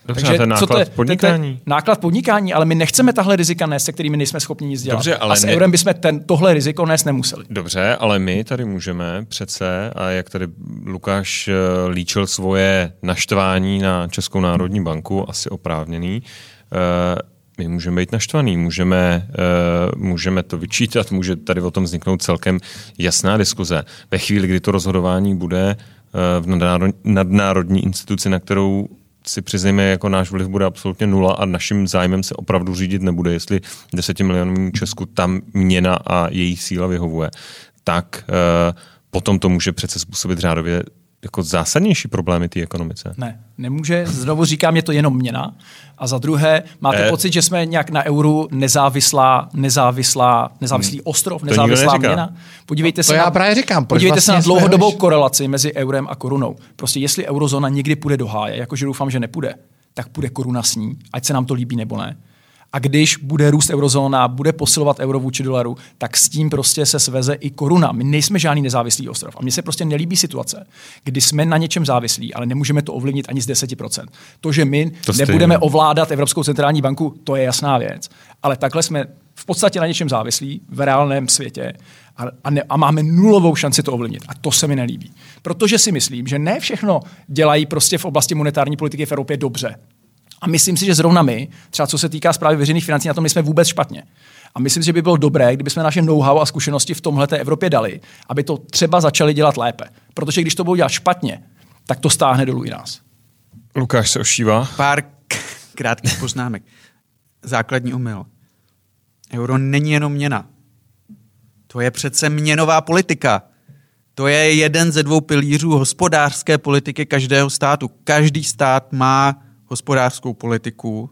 Dobře, a ten náklad co to je? podnikání? To je náklad podnikání, ale my nechceme tahle rizika nést, se kterými nejsme schopni nic dělat. Dobře, ale a s ne- eurem bychom ten, tohle riziko nést nemuseli. Dobře, ale my tady můžeme přece, a jak tady Lukáš eh, líčil svoje naštvání na Českou národní banku, asi oprávněný, eh, my můžeme být naštvaný, můžeme, eh, můžeme to vyčítat, může tady o tom vzniknout celkem jasná diskuze. Ve chvíli, kdy to rozhodování bude eh, v nadnáro- nadnárodní instituci, na kterou si přiznejme, jako náš vliv bude absolutně nula a naším zájmem se opravdu řídit nebude, jestli 10 milionům Česku tam měna a její síla vyhovuje, tak eh, potom to může přece způsobit řádově jako zásadnější problémy té ekonomice. Ne, nemůže. Znovu říkám, je to jenom měna. A za druhé, máte eh, pocit, že jsme nějak na euru nezávislá, nezávislá, nezávislý ostrov, Hmm. nikdo nezávislá měna? Podívejte To se já na, právě říkám, podívejte se vlastně na jsme dlouhodobou hlež- korelaci mezi eurem a korunou. Prostě jestli eurozóna někdy půjde do háje, jakože doufám, že nepůjde, tak půjde koruna s ní, ať se nám to líbí nebo ne. A když bude růst eurozóna, bude posilovat euro vůči dolaru, tak s tím prostě se sveze i koruna. My nejsme žádný nezávislý ostrov. A mně se prostě nelíbí situace, kdy jsme na něčem závislí, ale nemůžeme to ovlivnit ani z 10%. To, že my To nebudeme ovládat Evropskou centrální banku, to je jasná věc. Ale takhle jsme v podstatě na něčem závislí v reálném světě a, a, ne, a máme nulovou šanci to ovlivnit. A to se mi nelíbí. Protože si myslím, že ne všechno dělají prostě v oblasti monetární politiky v Evropě dobře. A myslím si, že zrovna my, třeba co se týká zprávy veřejných financí, na tom my jsme vůbec špatně. A myslím si, že by bylo dobré, kdyby jsme naše know-how a zkušenosti v tomhle Evropě dali, aby to třeba začali dělat lépe. Protože když to budou dělat špatně, tak to stáhne dolů i nás. Lukáš se ošívá. Pár k- krátkých poznámek. Základní omyl. Euro není jenom měna. To je přece měnová politika. To je jeden ze dvou pilířů hospodářské politiky každého státu. Každý stát má hospodářskou politiku,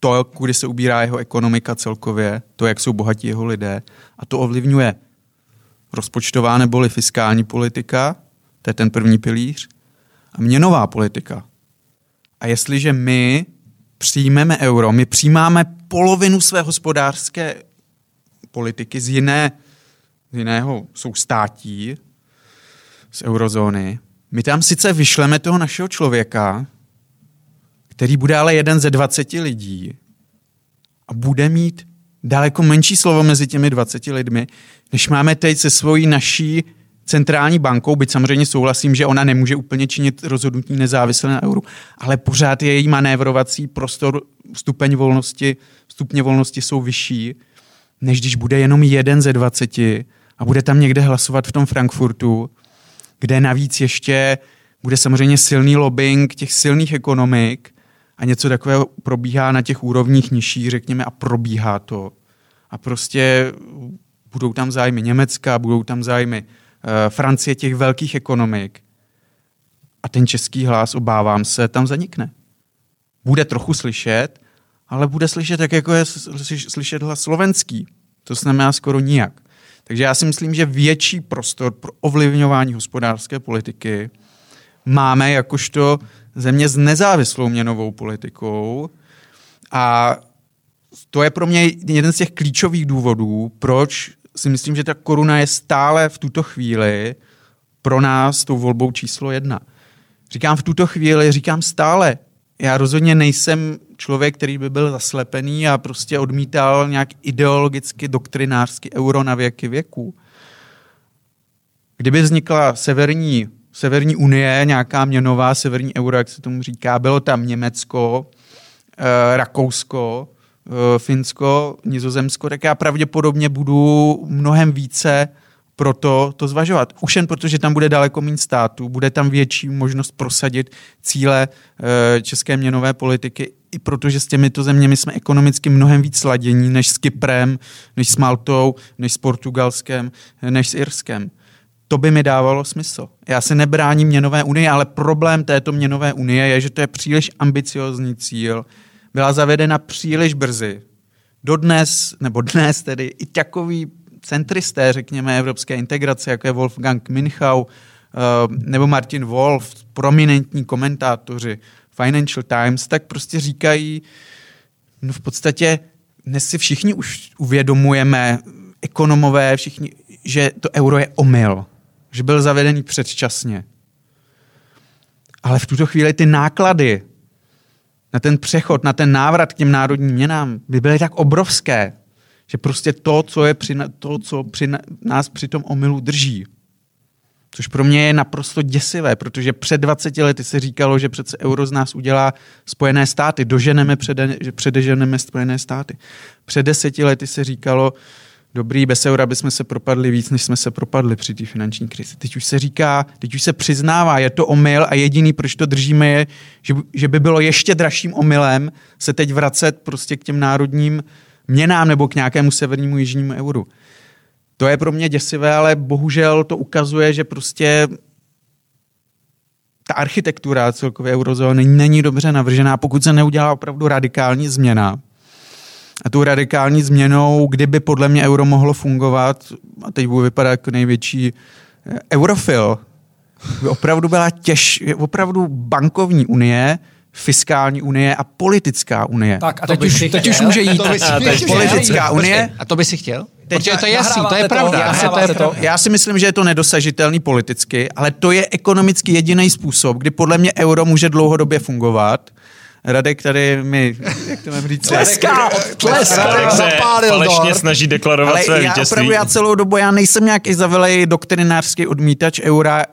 to, kudy se ubírá jeho ekonomika celkově, to, jak jsou bohatí jeho lidé, a to ovlivňuje rozpočtová neboli fiskální politika, to je ten první pilíř, a měnová politika. A jestliže my přijmeme euro, my přijímáme polovinu své hospodářské politiky z, jiné, z jiného soustátí, z eurozóny, my tam sice vyšleme toho našeho člověka, který bude ale jeden ze 20 lidí a bude mít daleko menší slovo mezi těmi 20 lidmi, než máme teď se svojí naší centrální bankou, byť samozřejmě souhlasím, že ona nemůže úplně činit rozhodnutí nezávisle na euru, ale pořád je její manévrovací prostor, stupeň volnosti, stupně volnosti jsou vyšší, než když bude jenom jeden ze 20 a bude tam někde hlasovat v tom Frankfurtu, kde navíc ještě bude samozřejmě silný lobbying těch silných ekonomik a něco takového probíhá na těch úrovních nižších, řekněme, a probíhá to. A prostě budou tam zájmy Německa, budou tam zájmy uh, Francie, těch velkých ekonomik. A ten český hlas, obávám se, tam zanikne. Bude trochu slyšet, ale bude slyšet tak, jako je slyš- slyšet hlas slovenský. To znamená skoro nijak. Takže já si myslím, že větší prostor pro ovlivňování hospodářské politiky máme jakožto země s nezávislou měnovou politikou a to je pro mě jeden z těch klíčových důvodů, proč si myslím, že ta koruna je stále v tuto chvíli pro nás tou volbou číslo jedna. Říkám v tuto chvíli, říkám stále, já rozhodně nejsem člověk, který by byl zaslepený a prostě odmítal nějak ideologicky, doktrinářsky euro na věky věků. Kdyby vznikla severní, severní unie, nějaká měnová severní euro, jak se tomu říká, bylo tam Německo, eh, Rakousko, eh, Finsko, Nizozemsko, tak já pravděpodobně budu mnohem více proto to zvažovat. Už jen protože tam bude daleko méně států, bude tam větší možnost prosadit cíle e, české měnové politiky, i protože s těmito zeměmi jsme ekonomicky mnohem víc sladění než s Kyprem, než s Maltou, než s Portugalskem, než s Irskem. To by mi dávalo smysl. Já se nebráním měnové unie, ale problém této měnové unie je, že to je příliš ambiciozní cíl. Byla zavedena příliš brzy. Dodnes, nebo dnes tedy, i takový centristé, řekněme, evropské integrace, jako je Wolfgang Minchau eh, nebo Martin Wolf, prominentní komentátoři Financial Times, tak prostě říkají, no v podstatě dnes si všichni už uvědomujeme, ekonomové, všichni, že to euro je omyl, že byl zavedený předčasně. Ale v tuto chvíli ty náklady na ten přechod, na ten návrat k těm národním měnám by byly tak obrovské, že prostě to, co, je při, to, co při nás při tom omylu drží, což pro mě je naprosto děsivé, protože před 20 lety se říkalo, že přece euro z nás udělá Spojené státy, doženeme, přede, předeženeme Spojené státy. Před deseti lety se říkalo, dobrý, bez eura bychom se propadli víc, než jsme se propadli při té finanční krizi. Teď už se říká, teď už se přiznává, je to omyl a jediný, proč to držíme, je, že, že by bylo ještě dražším omylem se teď vracet prostě k těm národním měnám nebo k nějakému severnímu jižnímu euru. To je pro mě děsivé, ale bohužel to ukazuje, že prostě ta architektura celkově eurozóny není dobře navržená, pokud se neudělá opravdu radikální změna. A tu radikální změnou, kdyby podle mě euro mohlo fungovat, a teď budu vypadat jako největší eh, eurofil, by opravdu byla těž, opravdu bankovní unie, fiskální unie a politická unie. Tak a teď, už, teď už může jít. A teď politická unie. A to by si chtěl? Teď Protože to je jasný, to je pravda. To, Já, to je to. pravda. Já si myslím, že je to nedosažitelný politicky, ale to je ekonomicky jediný způsob, kdy podle mě euro může dlouhodobě fungovat. Radek tady mi, jak to mám říct? Tleská, tleská. Radek se zapálil falešně dort. snaží deklarovat Ale své já vítězství. opravdu já celou dobu, já nejsem nějaký zavelej doktrinářský odmítač eura.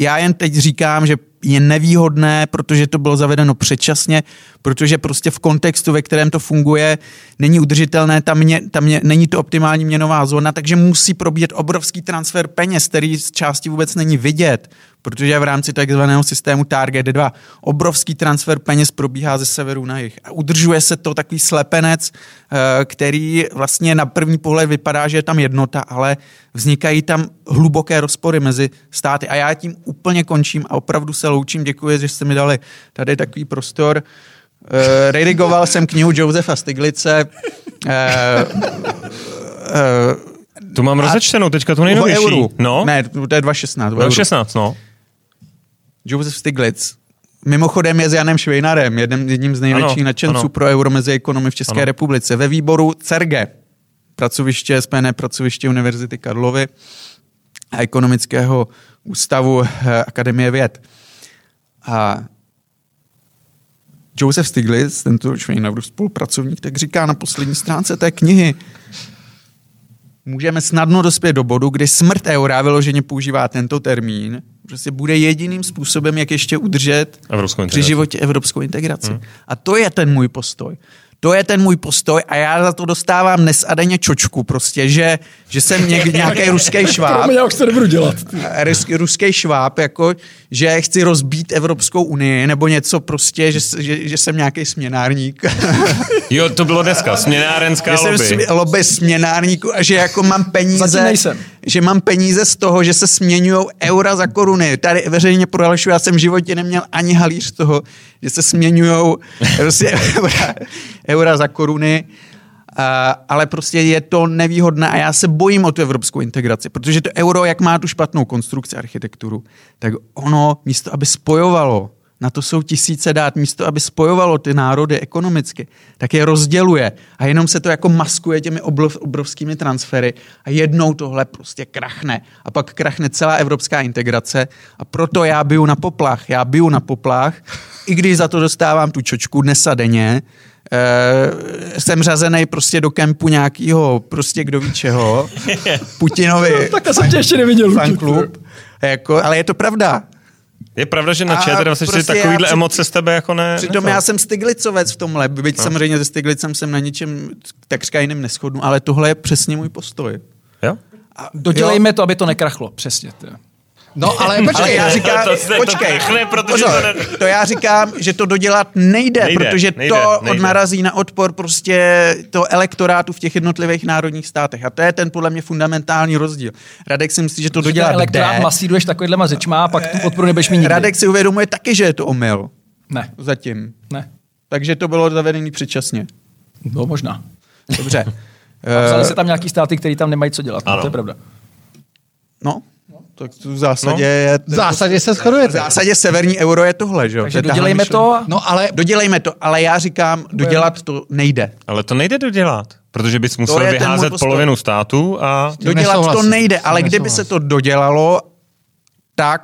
Já jen teď říkám, že je nevýhodné, protože to bylo zavedeno předčasně, protože prostě v kontextu, ve kterém to funguje, není udržitelné, tam, mě, tam mě, není to optimální měnová zóna, takže musí probíhat obrovský transfer peněz, který z části vůbec není vidět, protože v rámci takzvaného systému Target 2 obrovský transfer peněz probíhá ze severu na jih. A udržuje se to takový slepenec, eh, který vlastně na první pohled vypadá, že je tam jednota, ale vznikají tam hluboké rozpory mezi státy. A já tím úplně končím a opravdu se loučím. Děkuji, že jste mi dali tady takový prostor. Uh, redigoval jsem knihu Josefa Stiglice. Uh, uh, Tu mám rozečtenou, teďka tu o nejnovější. No, Ne, to je 2.16. o no euru. 16. Josef Stiglitz. Mimochodem je s Janem Švejnarem, jedním, jedním z největších Ano, nadšenců ano. pro euro mezi ekonomy v České Ano. republice. Ve výboru CERGE, pracoviště, spojené pracoviště Univerzity Karlovy a ekonomického ústavu eh, Akademie věd. A Josef Stiglitz, tento Švejnarův spolupracovník, tak říká na poslední stránce té knihy, můžeme snadno dospět do bodu, kdy smrt eura vyloženě používá tento termín, prostě bude jediným způsobem, jak ještě udržet Evropskou při životě evropskou integraci. Hmm. A to je ten můj postoj. To je ten můj postoj a já za to dostávám dnes a denně čočku prostě, že, že jsem někdy nějaký ruský šváb, Promiň, já už to nebudu dělat. ruský, ruský šváb, jako, že chci rozbít Evropskou unii, nebo něco prostě, že, že, že jsem nějaký směnárník. Jo, to bylo dneska, směnárenská že jsem lobby. smě, lobby směnárníků a že jako mám peníze, že mám peníze z toho, že se směňují eura za koruny. Tady veřejně prohlašuji, já jsem v životě neměl ani halíř z toho, že se směňují prostě eura, za koruny. A, ale prostě je to nevýhodné a já se bojím o tu evropskou integraci, protože to euro, jak má tu špatnou konstrukci, architekturu, tak ono místo, aby spojovalo na to jsou tisíce dát, místo aby spojovalo ty národy ekonomicky, tak je rozděluje a jenom se to jako maskuje těmi obrov, obrovskými transfery a jednou tohle prostě krachne a pak krachne celá evropská integrace a proto já biju na poplach, já biju na poplach, i když za to dostávám tu čočku dnes a denně, Uh, jsem řazený prostě do kempu nějakého, prostě kdo ví čeho, Putinovi. No, tak jsem tě ještě neviděl. Fanklub. Jako, ale je to pravda. Je pravda, že na ČT24 prostě takovýhle při... emoce z tebe jako ne... Přitom ne, já jsem Stiglicovec v tomhle, byť no. samozřejmě se Stiglicem jsem na ničem takřka jiným neschodnu, ale tohle je přesně můj postoj. Jo? A dodělejme jo. to, aby to nekrachlo, přesně. Tě. No ale počkej, ale já říkám, to se, počkej, to, ne, protože pozor, to, ne... to já říkám, že to dodělat nejde, nejde protože nejde, to nejde. narazí na odpor prostě to elektorátu v těch jednotlivých národních státech a to je ten podle mě fundamentální rozdíl. Radek si myslí, že to dodělat elektorát jde. masíruješ takovýhlema řečma a pak tu podporu nebudeš mít nikdy. Radek si uvědomuje taky, že je to omyl. Ne. Zatím. Ne. Takže to bylo zavedené předčasně. No možná. Dobře. Vzali se tam nějaký státy, které tam nemají co dělat. No, to je pravda. No, tak v zásadě no. je... V zásadě se shodujete. V zásadě severní euro je tohle, že jo? Takže dodělejme to. No ale... Dodělejme to, ale já říkám, dodělat to nejde. Ale to nejde dodělat, protože bys musel vyházet polovinu státu a... Dodělat to nejde, ale kdyby se to dodělalo, tak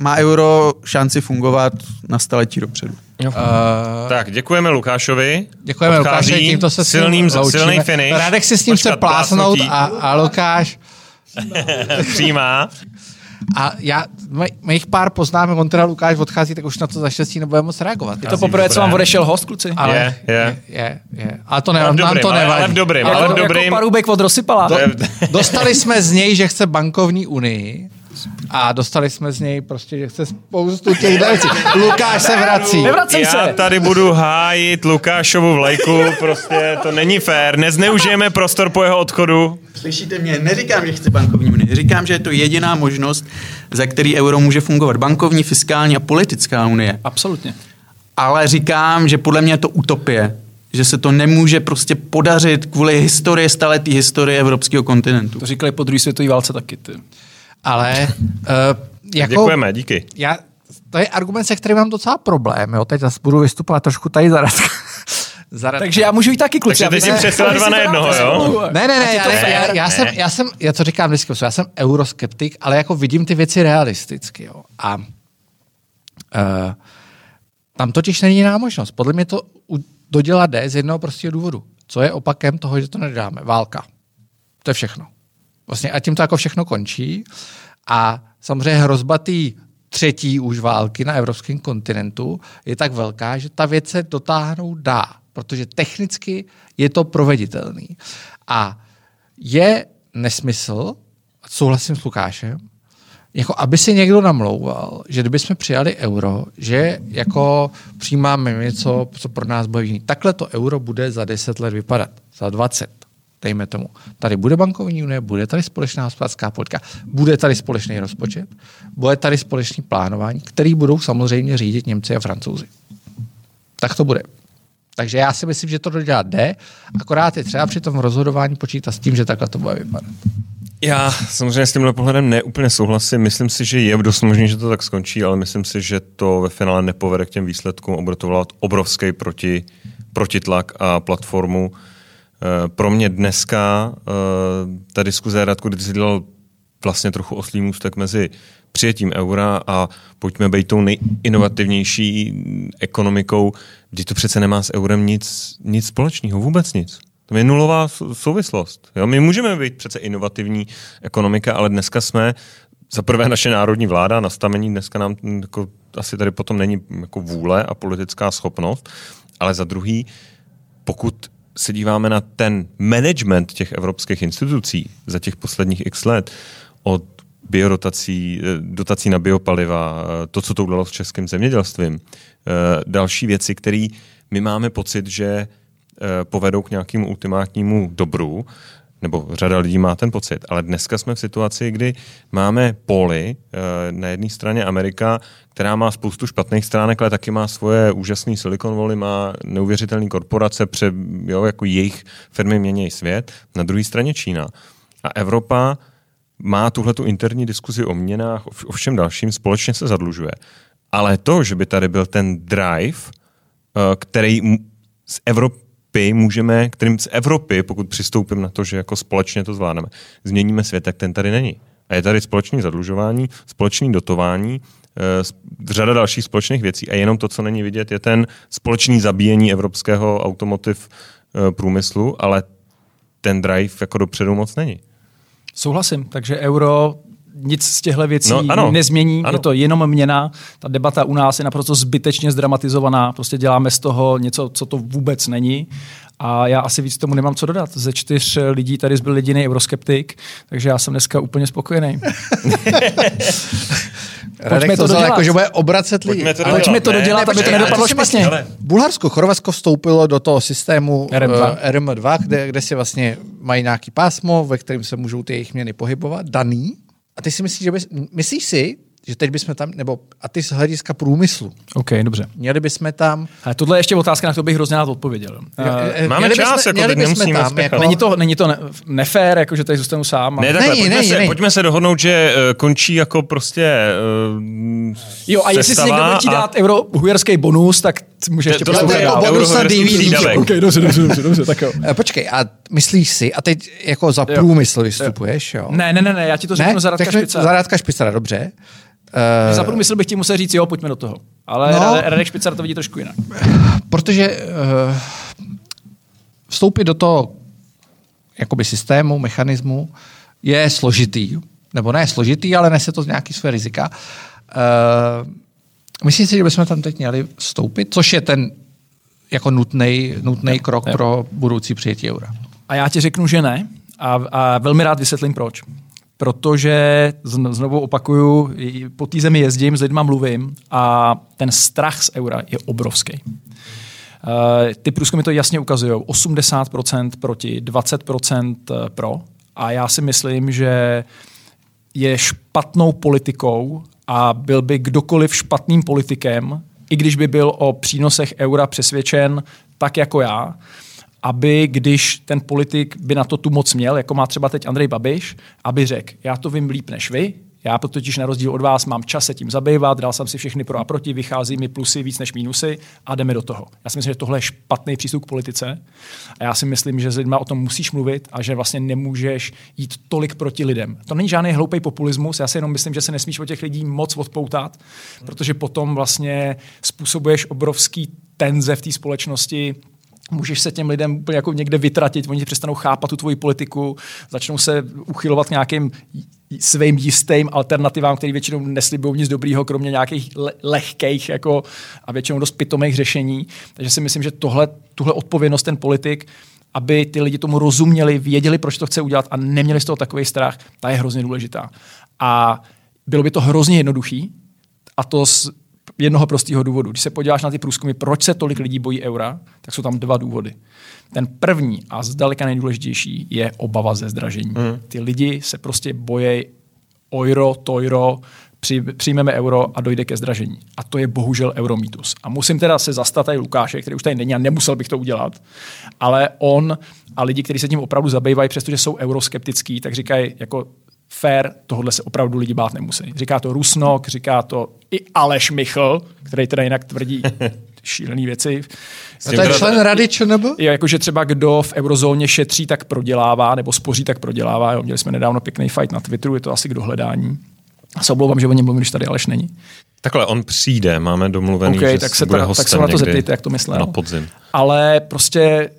má euro šanci fungovat na staletí dopředu. Uh, tak, děkujeme Lukášovi. Děkujeme Lukášovi, tímto se silným, silný finish. Rádek si s ním chce plásnout a, a Lukáš Přijímá. A já, mých pár poznámek, on teda Lukáš odchází, tak už na to zaštěstí nebude moc reagovat. Je to poprvé, co vám odešel host, kluci? Ale, je, je. je, je. Ale to, ne, ale nám to nevadí. Ale v dobrým, ale v jako dobrým. Jako parůbek od Rosypala. Do, dostali jsme z něj, že chce bankovní unii a dostali jsme z něj prostě, že chce spoustu těch další. Lukáš se vrací. Nevracej se. Já tady budu hájit Lukášovu vlajku, prostě to není fér. Nezneužijeme prostor po jeho odchodu. Slyšíte mě? Neříkám, že chci bankovní unii. Říkám, že je to jediná možnost, za který euro může fungovat. Bankovní, fiskální a politická unie. Absolutně. Ale říkám, že podle mě je to utopie že se to nemůže prostě podařit kvůli historii, staletý historie evropského kontinentu. To říkali po druhé světové válce taky. Ty. Ale uh, jako, Děkujeme, díky. Já, to je argument, se kterým mám docela problém. Jo? Teď zase budu vystupovat trošku tady za Zaradka. Takže já můžu jít taky, kluci. Takže ty jsi přesila dva na jednoho, jo? Ne, ne, ne, já, ne, já, já, jsem, já jsem, já to říkám vždycky, já jsem euroskeptik, ale jako vidím ty věci realisticky, jo. A uh, tam totiž není jiná možnost. Podle mě to dodělat jde z jednoho prostého důvodu. Co je opakem toho, že to nedáme? Válka. To je všechno. Vlastně a tím to jako všechno končí. A samozřejmě hrozba té třetí už války na evropském kontinentu je tak velká, že ta věc se dotáhnout dá, protože technicky je to proveditelný. A je nesmysl, souhlasím s Lukášem, jako aby si někdo namlouval, že kdyby jsme přijali euro, že jako přijímáme něco, co pro nás bude Takhle to euro bude za 10 let vypadat, za 20 dejme tomu. Tady bude bankovní unie, bude tady společná hospodářská politika, bude tady společný rozpočet, bude tady společný plánování, který budou samozřejmě řídit Němci a Francouzi. Tak to bude. Takže já si myslím, že to dodělat jde, akorát je třeba při tom rozhodování počítat s tím, že takhle to bude vypadat. Já samozřejmě s tímhle pohledem neúplně souhlasím. Myslím si, že je dost možné, že to tak skončí, ale myslím si, že to ve finále nepovede k těm výsledkům a bude to volat obrovský proti, protitlak a platformu, pro mě dneska eh, ta diskuze Radku, kdy jsi dělal vlastně trochu oslý můstek mezi přijetím eura a pojďme být tou nejinovativnější ekonomikou, kdy to přece nemá s eurem nic, nic společného, vůbec nic. To je nulová souvislost. Jo? My můžeme být přece inovativní ekonomika, ale dneska jsme za prvé naše národní vláda, nastavení dneska nám jako, asi tady potom není jako vůle a politická schopnost, ale za druhý, pokud se díváme na ten management těch evropských institucí za těch posledních x let, od biodotací, eh, dotací na biopaliva, eh, to, co to udělalo s českým zemědělstvím, eh, další věci, které my máme pocit, že povedou k nějakému ultimátnímu dobru, nebo řada lidí má ten pocit, ale dneska jsme v situaci, kdy máme poli, na jedné straně Amerika, která má spoustu špatných stránek, ale taky má svoje úžasné Silicon Valley, má neuvěřitelné korporace, pře, jo, jako jejich firmy mění svět. Na druhé straně Čína. A Evropa má tuhle tu interní diskuzi o měnách, o všem dalším, společně se zadlužuje. Ale to, že by tady byl ten drive, eh, který z Evropy můžeme, kterým z Evropy, pokud přistoupím na to, že jako společně to zvládneme, změníme svět, tak ten tady není. A je tady společné zadlužování, společné dotování, eh, řada dalších společných věcí a jenom to, co není vidět, je ten společný zabíjení evropského automotiv eh, průmyslu, ale ten drive jako dopředu moc není. Souhlasím, takže euro nic z těchto věcí No, ano. nezmění, Ano. je to jenom měna. Ta debata u nás je naprosto zbytečně zdramatizovaná, prostě děláme z toho něco, co to vůbec není. A já asi víc tomu nemám co dodat. Ze čtyř lidí tady byl jediný euroskeptik, takže já jsem dneska úplně spokojený. Radek to to vzal dodělat. jako, že bude obracet lidi. Pojďme to Ale- dodělat. Pojďme to Ne, dodělat, aby to nedopadlo špatně. ale- Bulharsko, Chorvatsko vstoupilo do toho systému RM2. eh, RM2, kde, kde si vlastně mají nějaký pásmo, ve kterém se můžou ty jejich měny pohybovat, daný. A ty si myslíš, že bys, myslíš si, že teď bychom tam, nebo a ty z hlediska průmyslu, OK, dobře. měli bychom tam... Ale tohle je ještě otázka, na kterou bych hrozně rád odpověděl. Uh, Máme měli čas, bychom, jako měli teď nemusíme tam, jako, není to, není to ne, nefér, jako že tady zůstanu sám. Ne, takhle, Není, pojďme, není, se, není. pojďme se dohodnout, že uh, končí jako prostě uh, Jo, a jestli si někdo chtít dát euro hujerský bonus, tak může ještě to, to to, je poslouchat jako bonus na DVD. OK, dobře, dobře, dobře, dobře, tak jo. Eh, Počkej, a myslíš si, a teď jako za Jo. průmysl vystupuješ, jo? Ne, ne, ne, ne, já ti to řeknu ne? za Radka Špicara. Za Radka Špicara, dobře. Eh, Za průmysl bych ti musel říct, jo, pojďme do toho. Ale No. Radek Špicar to vidí trošku jinak. protože uh, vstoupit do toho jakoby systému, mechanismu je složitý. Nebo ne složitý, ale nese to nějaký své rizika. Uh, myslím si, že bychom tam teď měli vstoupit, což je ten jako nutný, nutný krok jo. pro budoucí přijetí eura. A já ti řeknu, že ne. A, a velmi rád vysvětlím proč. Protože, zn- znovu opakuju, po té zemi jezdím, s lidma mluvím a ten strach z eura je obrovský. Uh, ty průzkumy to jasně ukazují. 80% proti 20% pro. A já si myslím, že je špatnou politikou a byl by kdokoliv špatným politikem, i když by byl o přínosech eura přesvědčen tak jako já, aby když ten politik by na to tu moc měl, jako má třeba teď Andrej Babiš, aby řekl, já to vím líp než vy, já totiž na rozdíl od vás mám čas se tím zabývat, dal jsem si všechny pro a proti, vychází mi plusy víc než mínusy a jdeme do toho. Já si myslím, že tohle je špatný přístup k politice a já si myslím, že s lidma o tom musíš mluvit a že vlastně nemůžeš jít tolik proti lidem. To není žádný hloupý populismus, já si jenom myslím, že se nesmíš od těch lidí moc odpoutat, protože potom vlastně způsobuješ obrovský tenze v té společnosti, můžeš se těm lidem úplně jako někde vytratit, oni přestanou chápat tu tvoji politiku, začnou se uchylovat k nějakým svým jistým alternativám, které většinou neslibují nic dobrýho, kromě nějakých le- lehkých jako, a většinou dost pitomých řešení. Takže si myslím, že tohle, tuhle odpovědnost ten politik, aby ty lidi tomu rozuměli, věděli, proč to chce udělat a neměli z toho takový strach, ta je hrozně důležitá. A bylo by to hrozně jednoduchý, a to z jednoho prostého důvodu. Když se podíváš na ty průzkumy, proč se tolik lidí bojí eura, tak jsou tam dva důvody. Ten první a zdaleka nejdůležitější je obava ze zdražení. Mm. Ty lidi se prostě bojí euro, tojro, při, přijmeme euro a dojde ke zdražení. A to je bohužel euromítus. A musím teda se zastat tady Lukáše, který už tady není a nemusel bych to udělat, ale on a lidi, kteří se tím opravdu zabývají, přestože jsou euroskeptický, tak říkají jako fair, tohle se opravdu lidi bát nemusí. Říká to Rusnok, říká to i Aleš Michl, který teda jinak tvrdí šílené věci. A to je člen rady ČNB? Je jakože třeba kdo v eurozóně šetří, tak prodělává, nebo spoří, tak prodělává. Jo. Měli jsme nedávno pěkný fight na Twitteru, je to asi k dohledání. A se omlouvám, že o něm mluvím, když tady Aleš není. Takhle, on přijde, máme domluvený, OK, že tak se, bude ta, hostem tak se na to zeptejte, jak to myslel. Na podzim. Ale prostě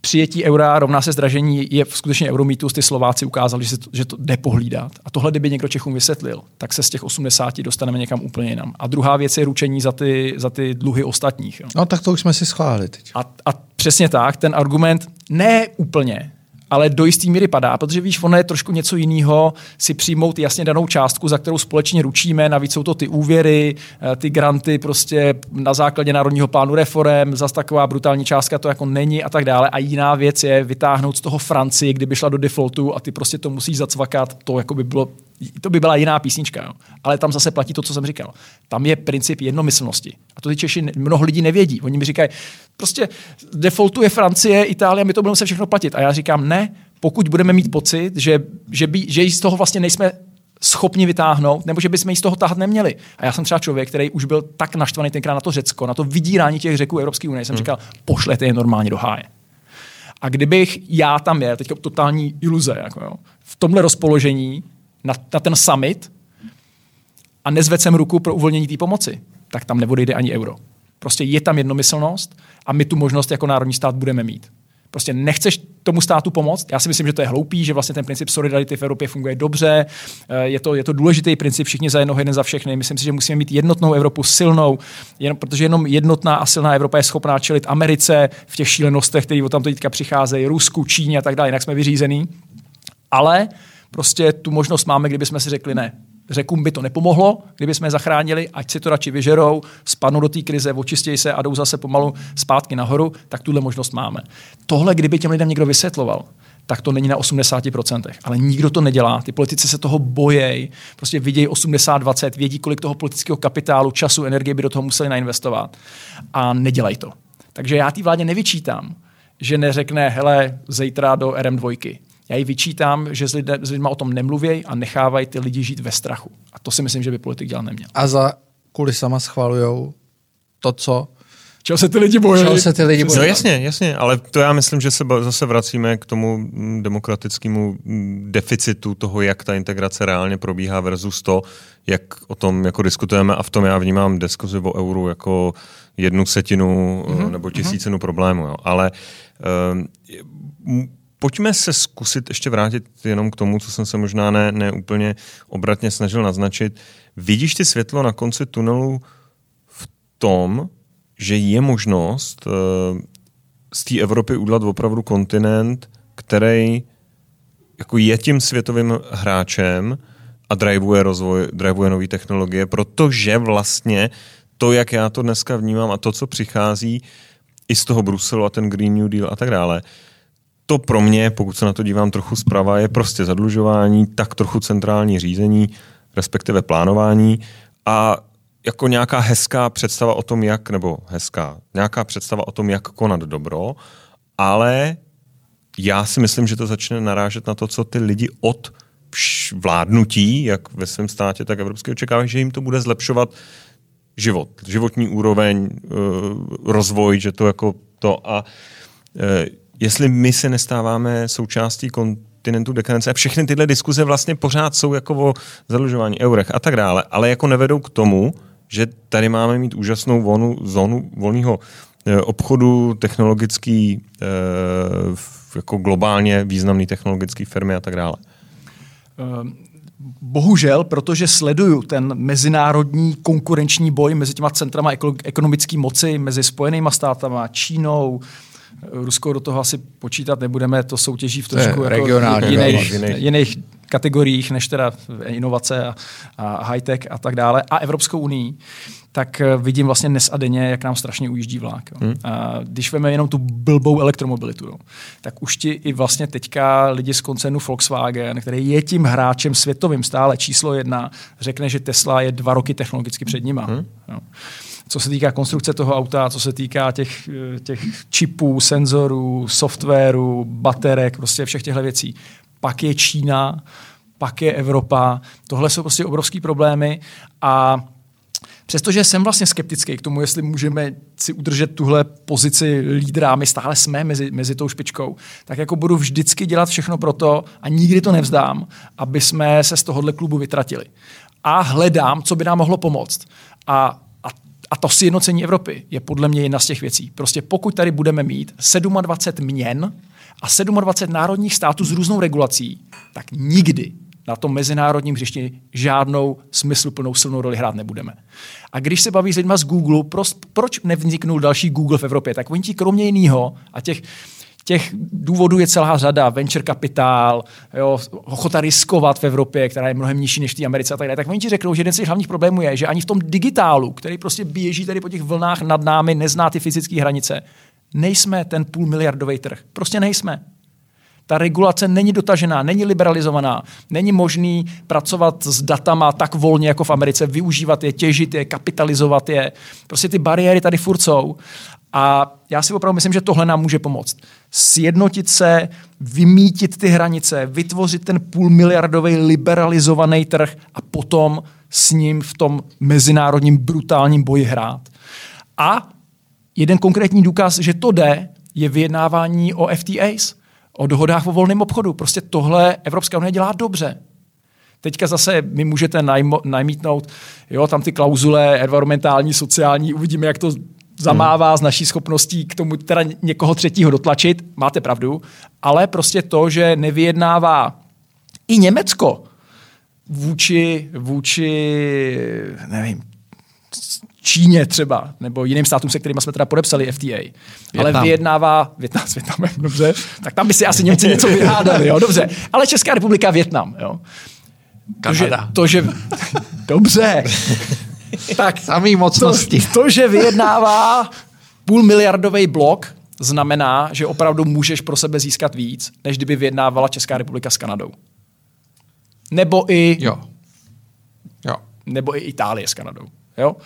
přijetí eura rovná se zdražení je skutečně euromítus. Ty Slováci ukázali, že, to, že to jde pohlídat. A tohle, kdyby někdo Čechům vysvětlil, tak se z těch 80 dostaneme někam úplně jinam. A druhá věc je ručení za ty, za ty dluhy ostatních. Jo. No tak to už jsme si schválili teď. A, a přesně tak, ten argument ne úplně, ale do jistý míry padá, protože víš, ono je trošku něco jiného si přijmout jasně danou částku, za kterou společně ručíme, navíc jsou to ty úvěry, eh, ty granty prostě na základě Národního plánu reform, zas taková brutální částka to jako není a tak dále. A jiná věc je vytáhnout z toho Francii, kdyby šla do defaultu a ty prostě to musíš zacvakat, to jako by bylo to by byla jiná písnička, jo. ale tam zase platí to, co jsem říkal. Tam je princip jednomyslnosti. A to ty Češi mnoho lidí nevědí. Oni mi říkají, prostě defaultuje Francie, Itálie, my to budeme se všechno platit. A já říkám, ne, pokud budeme mít pocit, že, že, by, že z toho vlastně nejsme schopni vytáhnout, nebo že bychom ji z toho tahat neměli. A já jsem třeba člověk, který už byl tak naštvaný tenkrát na to Řecko, na to vydírání těch řeků Evropské unie, jsem hmm. říkal, pošlete je normálně do háje. A kdybych já tam je, teďka totální iluze, jako jo, v tomhle rozpoložení na, na ten summit a nezvedl jsem ruku pro uvolnění té pomoci, tak tam neodejde ani euro. Prostě je tam jednomyslnost a my tu možnost jako národní stát budeme mít. Prostě nechceš tomu státu pomoct. Já si myslím, že to je hloupý, že vlastně ten princip solidarity v Evropě funguje dobře. Eh, je to, je to důležitý princip, všichni za jedno, jeden za všechny. Myslím si, že musíme mít jednotnou Evropu silnou, jen, protože jenom jednotná a silná Evropa je schopná čelit Americe v těch šílenostech, které tam teďka přicházejí, Rusku, Číně a tak dále, jinak jsme vyřízený. Ale prostě tu možnost máme, kdybychom si řekli ne, Řekům by to nepomohlo, kdyby jsme je zachránili, ať si to radši vyžerou, spadnou do té krize, očistějí se a jdou zase pomalu zpátky nahoru, tak tuhle možnost máme. Tohle, kdyby těm lidem někdo vysvětloval, tak to není na 80%. Ale nikdo to nedělá. Ty politici se toho bojejí. Prostě vidějí 80-20, vědí, kolik toho politického kapitálu, času, energie by do toho museli nainvestovat. A nedělají to. Takže já té vládě nevyčítám, že neřekne, hele, zítra do RM2. Já ji vyčítám, že s, lidé, s lidma o tom nemluvějí a nechávají ty lidi žít ve strachu. A to si myslím, že by politik dělat neměl. A za kulisama schvalují to, co Čeho se ty lidi bojí? Čeho se ty lidi bojí? No jasně, jasně, ale to já myslím, že se zase vracíme k tomu mm, demokratickému mm, deficitu toho, jak ta integrace reálně probíhá versus to, jak o tom jako diskutujeme a v tom já vnímám diskuzi o euru jako jednu setinu mm-hmm. nebo tisícinu mm-hmm. problému. Jo. Ale um, Pojďme se zkusit ještě vrátit jenom k tomu, co jsem se možná ne, ne úplně obratně snažil naznačit. Vidíš ty světlo na konci tunelu v tom, že je možnost uh, z té Evropy udělat opravdu kontinent, který jako je tím světovým hráčem a drivuje rozvoj, drivuje nové technologie, protože vlastně to, jak já to dneska vnímám a to, co přichází i z toho Bruselu a ten Green New Deal a tak dále, to pro mě, pokud se na to dívám trochu zprava, je prostě zadlužování, tak trochu centrální řízení, respektive plánování a jako nějaká hezká představa o tom, jak, nebo hezká, nějaká představa o tom, jak konat dobro, ale já si myslím, že to začne narážet na to, co ty lidi od vládnutí, jak ve svém státě, tak evropské očekávají, že jim to bude zlepšovat život, životní úroveň, eh, rozvoj, že to jako to a eh, jestli my se nestáváme součástí kontinentu dekadence a všechny tyhle diskuze vlastně pořád jsou jako o zadlužování eurech a tak dále, ale jako nevedou k tomu, že tady máme mít úžasnou vonu, zónu volného eh, obchodu, technologický, eh, jako globálně významný technologický firmy a tak dále. Um bohužel, protože sleduju ten mezinárodní konkurenční boj mezi těma centrama ekonomické moci, mezi Spojenýma státama, Čínou, Rusko do toho asi počítat nebudeme, to soutěží v trošku jako jiných, jiných kategoriích, než teda inovace a, a high-tech a tak dále, a Evropskou unii, tak eh, vidím vlastně dnes a denně, jak nám strašně ujíždí vlák. Jo. Hmm. A když veme jenom tu blbou elektromobilitu, jo, tak už ti i vlastně teďka lidi z koncernu Volkswagen, který je tím hráčem světovým stále číslo jedna, řekne, že Tesla je dva roky technologicky před nima. Hmm. Jo co se týká konstrukce toho auta, co se týká těch, těch čipů, senzorů, softwaru, baterek, prostě všech těchto věcí. Pak je Čína, pak je Evropa. Tohle jsou prostě obrovské problémy a Přestože jsem vlastně skeptický k tomu, jestli můžeme si udržet tuhle pozici lídra, my stále jsme mezi, mezi tou špičkou, tak jako budu vždycky dělat všechno pro to a nikdy to nevzdám, aby jsme se z tohohle klubu vytratili. A hledám, co by nám mohlo pomoct. A a to sjednocení Evropy je podle mě jedna z těch věcí. Prostě pokud tady budeme mít 27 měn a 27 národních států s různou regulací, tak nikdy na tom mezinárodním hřišti žádnou smysluplnou silnou roli hrát nebudeme. A když se baví s lidma z Google, proč nevzniknul další Google v Evropě, tak oni ti kromě jiného a těch těch důvodů je celá řada. Venture kapitál, ochota riskovat v Evropě, která je mnohem nižší než v Americe a tak dále. Tak oni ti řeknou, že jeden z těch hlavních problémů je, že ani v tom digitálu, který prostě běží tady po těch vlnách nad námi, nezná ty fyzické hranice, nejsme ten půl miliardový trh. Prostě nejsme. Ta regulace není dotažená, není liberalizovaná, není možný pracovat s datama tak volně jako v Americe, využívat je, těžit je, kapitalizovat je. Prostě ty bariéry tady furt jsou A já si opravdu myslím, že tohle nám může pomoct. Sjednotit se, vymítit ty hranice, vytvořit ten půlmiliardový liberalizovaný trh a potom s ním v tom mezinárodním brutálním boji hrát. A jeden konkrétní důkaz, že to jde, je vyjednávání o FTAs, o dohodách o volném obchodu. Prostě tohle Evropská unie dělá dobře. Teďka zase mi můžete najmo, najmítnout, jo, tam ty klauzule environmentální, sociální, uvidíme, jak to zamává hmm. z naší schopností k tomu teda někoho třetího dotlačit, máte pravdu, ale prostě to, že nevyjednává i Německo vůči, vůči nevím, Číně třeba, nebo jiným státům, se kterými jsme teda podepsali FTA. Větnam. Ale vyjednává Větnam s Větnamem, dobře. Tak tam by si asi Němci něco vyhádali, jo, dobře. Ale Česká republika, Větnam, jo. To, že, to, že, dobře. Tak, Samý mocnosti. To, to, že vyjednává půl miliardový blok, znamená, že opravdu můžeš pro sebe získat víc, než kdyby vyjednávala Česká republika s Kanadou. Nebo i, jo. Jo. nebo i Itálie s Kanadou. Jo?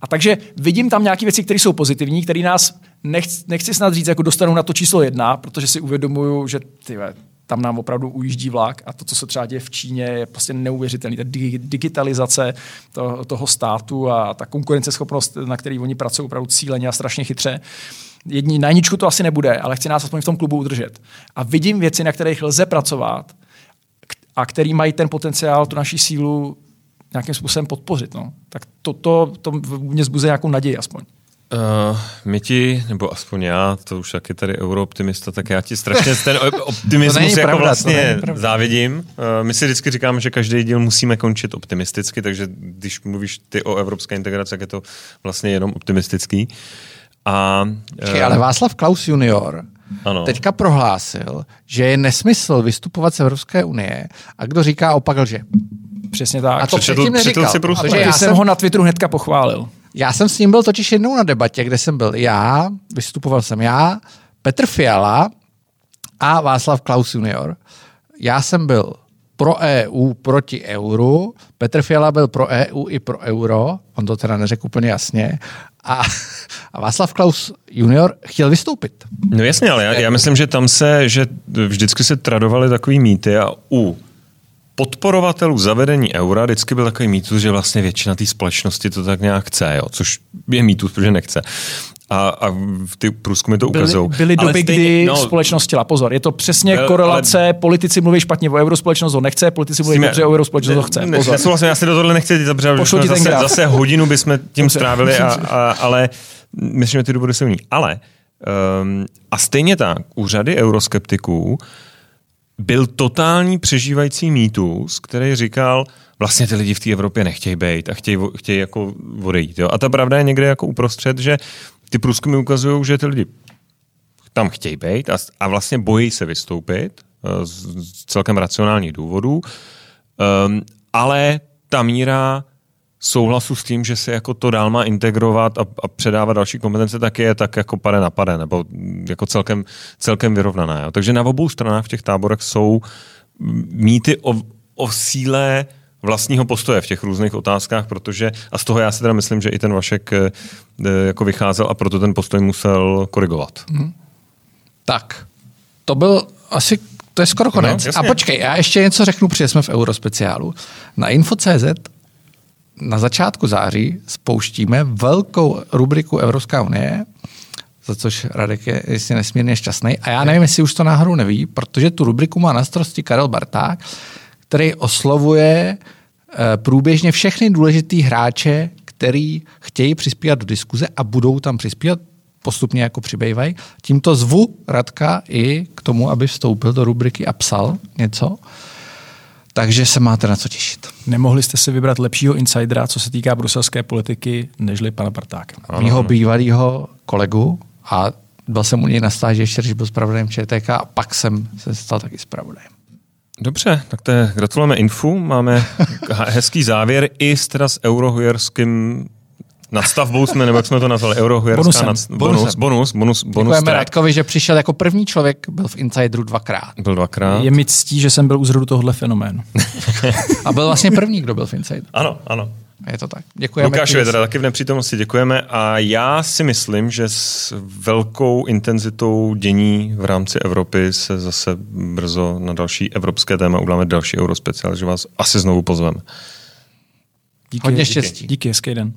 A takže vidím tam nějaké věci, které jsou pozitivní, které nás, nechci, nechci snad říct, jako dostanou na to číslo jedna, protože si uvědomuju, že tyve, tam nám opravdu ujíždí vlak a to, co se třeba děje v Číně, je prostě neuvěřitelné. Ta digitalizace to, toho státu a ta konkurenceschopnost, na který oni pracují opravdu cíleně a strašně chytře. Jední, na jedničku to asi nebude, ale chci nás aspoň v tom klubu udržet. A vidím věci, na kterých lze pracovat a který mají ten potenciál, tu naší sílu nějakým způsobem podpořit. No. Tak to, to, to mě zbuzuje nějakou naději aspoň. Uh, my ti, nebo aspoň já, to už taky tady eurooptimista, tak já ti strašně ten optimismus jako pravda, vlastně závidím. Uh, my si vždycky říkáme, že každý díl musíme končit optimisticky, takže když mluvíš ty o evropské integraci, tak je to vlastně jenom optimistický. A, uh, ale Václav Klaus junior ano. teďka prohlásil, že je nesmysl vystupovat z Evropské unie a kdo říká opak lže. Přesně tak. A to přečetl, předtím neříkal. Si protože já jsem ho na Twitteru hnedka pochválil. Já jsem s ním byl totiž jednou na debatě, kde jsem byl já, vystupoval jsem já, Petr Fiala a Václav Klaus junior. Já jsem byl pro EU proti euru, Petr Fiala byl pro EU i pro euro, on to teda neřekl úplně jasně, a, a Václav Klaus junior chtěl vystoupit. No jasně, ale já, já myslím, že tam se, že vždycky se tradovaly takový mýty a u podporovatelů zavedení eura vždycky byl takový mýtus, že vlastně většina té společnosti to tak nějak chce, jo, což je mýtus, protože nechce. A, a ty průzkumy to ukazují. Byly, byly doby, stejně, kdy no, společnost chtěla. Pozor, je to přesně byl, korelace. Ale, politici mluví špatně o euro, společnost ho nechce, politici mluví dobře o euro, společnost ho chce. Pozor. Nesouhlasím, já si do tohle nechci protože zase, zase hodinu bychom tím strávili, a, a, ale myslím, že ty důvody jsou jiný. Ale um, a stejně tak, u řady euroskeptiků byl totální přežívající mýtus, který říkal, vlastně ty lidi v té Evropě nechtějí být a chtějí, chtějí jako odejít. Jo? A ta pravda je někde jako uprostřed, že ty průzkumy ukazují, že ty lidi tam chtějí být a, a vlastně bojí se vystoupit eh, z, z celkem racionálních důvodů, um, ale ta míra souhlasu s tím, že se jako to dál má integrovat a, a předávat další kompetence, tak je tak jako pade na pade, nebo jako celkem, celkem vyrovnaná. Jo. Takže na obou stranách v těch táborech jsou mýty o, o síle vlastního postoje v těch různých otázkách, protože, a z toho já si teda myslím, že i ten Vašek e, jako vycházel a proto ten postoj musel korigovat. Hmm. Tak, to byl asi to je skoro konec. No, a počkej, já ještě něco řeknu, protože jsme v Eurospeciálu. Na info.cz na začátku září spouštíme velkou rubriku Evropská unie, za což Radek je jistě nesmírně šťastný. A já nevím, jestli už to náhodou neví, protože tu rubriku má na starosti Karel Barták, který oslovuje eh, průběžně všechny důležitý hráče, který chtějí přispívat do diskuze a budou tam přispívat postupně jako přibývají. Tímto zvu Radka i k tomu, aby vstoupil do rubriky a psal něco. Takže se máte na co těšit. Nemohli jste si vybrat lepšího insidera, co se týká bruselské politiky, nežli pana Bartáka. Mýho bývalého kolegu a byl jsem u něj na stáži ještě, když byl zpravodajem ČTK a pak jsem se stal taky zpravodajem. Dobře, tak to je, gratulujeme Infu, máme hezký závěr i s teda s eurohujerským nadstavbou jsme, nebo jak jsme to nazvali, eurohujerská nad, bonus, bonus, bonus, bonus Děkujeme Radkovi, že přišel jako první člověk, byl v Insideru dvakrát. Byl dvakrát. Je mi ctí, že jsem byl u zrodu tohohle fenoménu. a byl vlastně první, kdo byl v Insideru. Ano, ano. Je to tak. Děkujeme. Lukáš je teda taky v nepřítomnosti, děkujeme. A já si myslím, že s velkou intenzitou dění v rámci Evropy se zase brzo na další evropské téma uděláme další eurospeciál, že vás asi znovu pozveme. Díky, Hodně díky. štěstí. Díky, hezký den.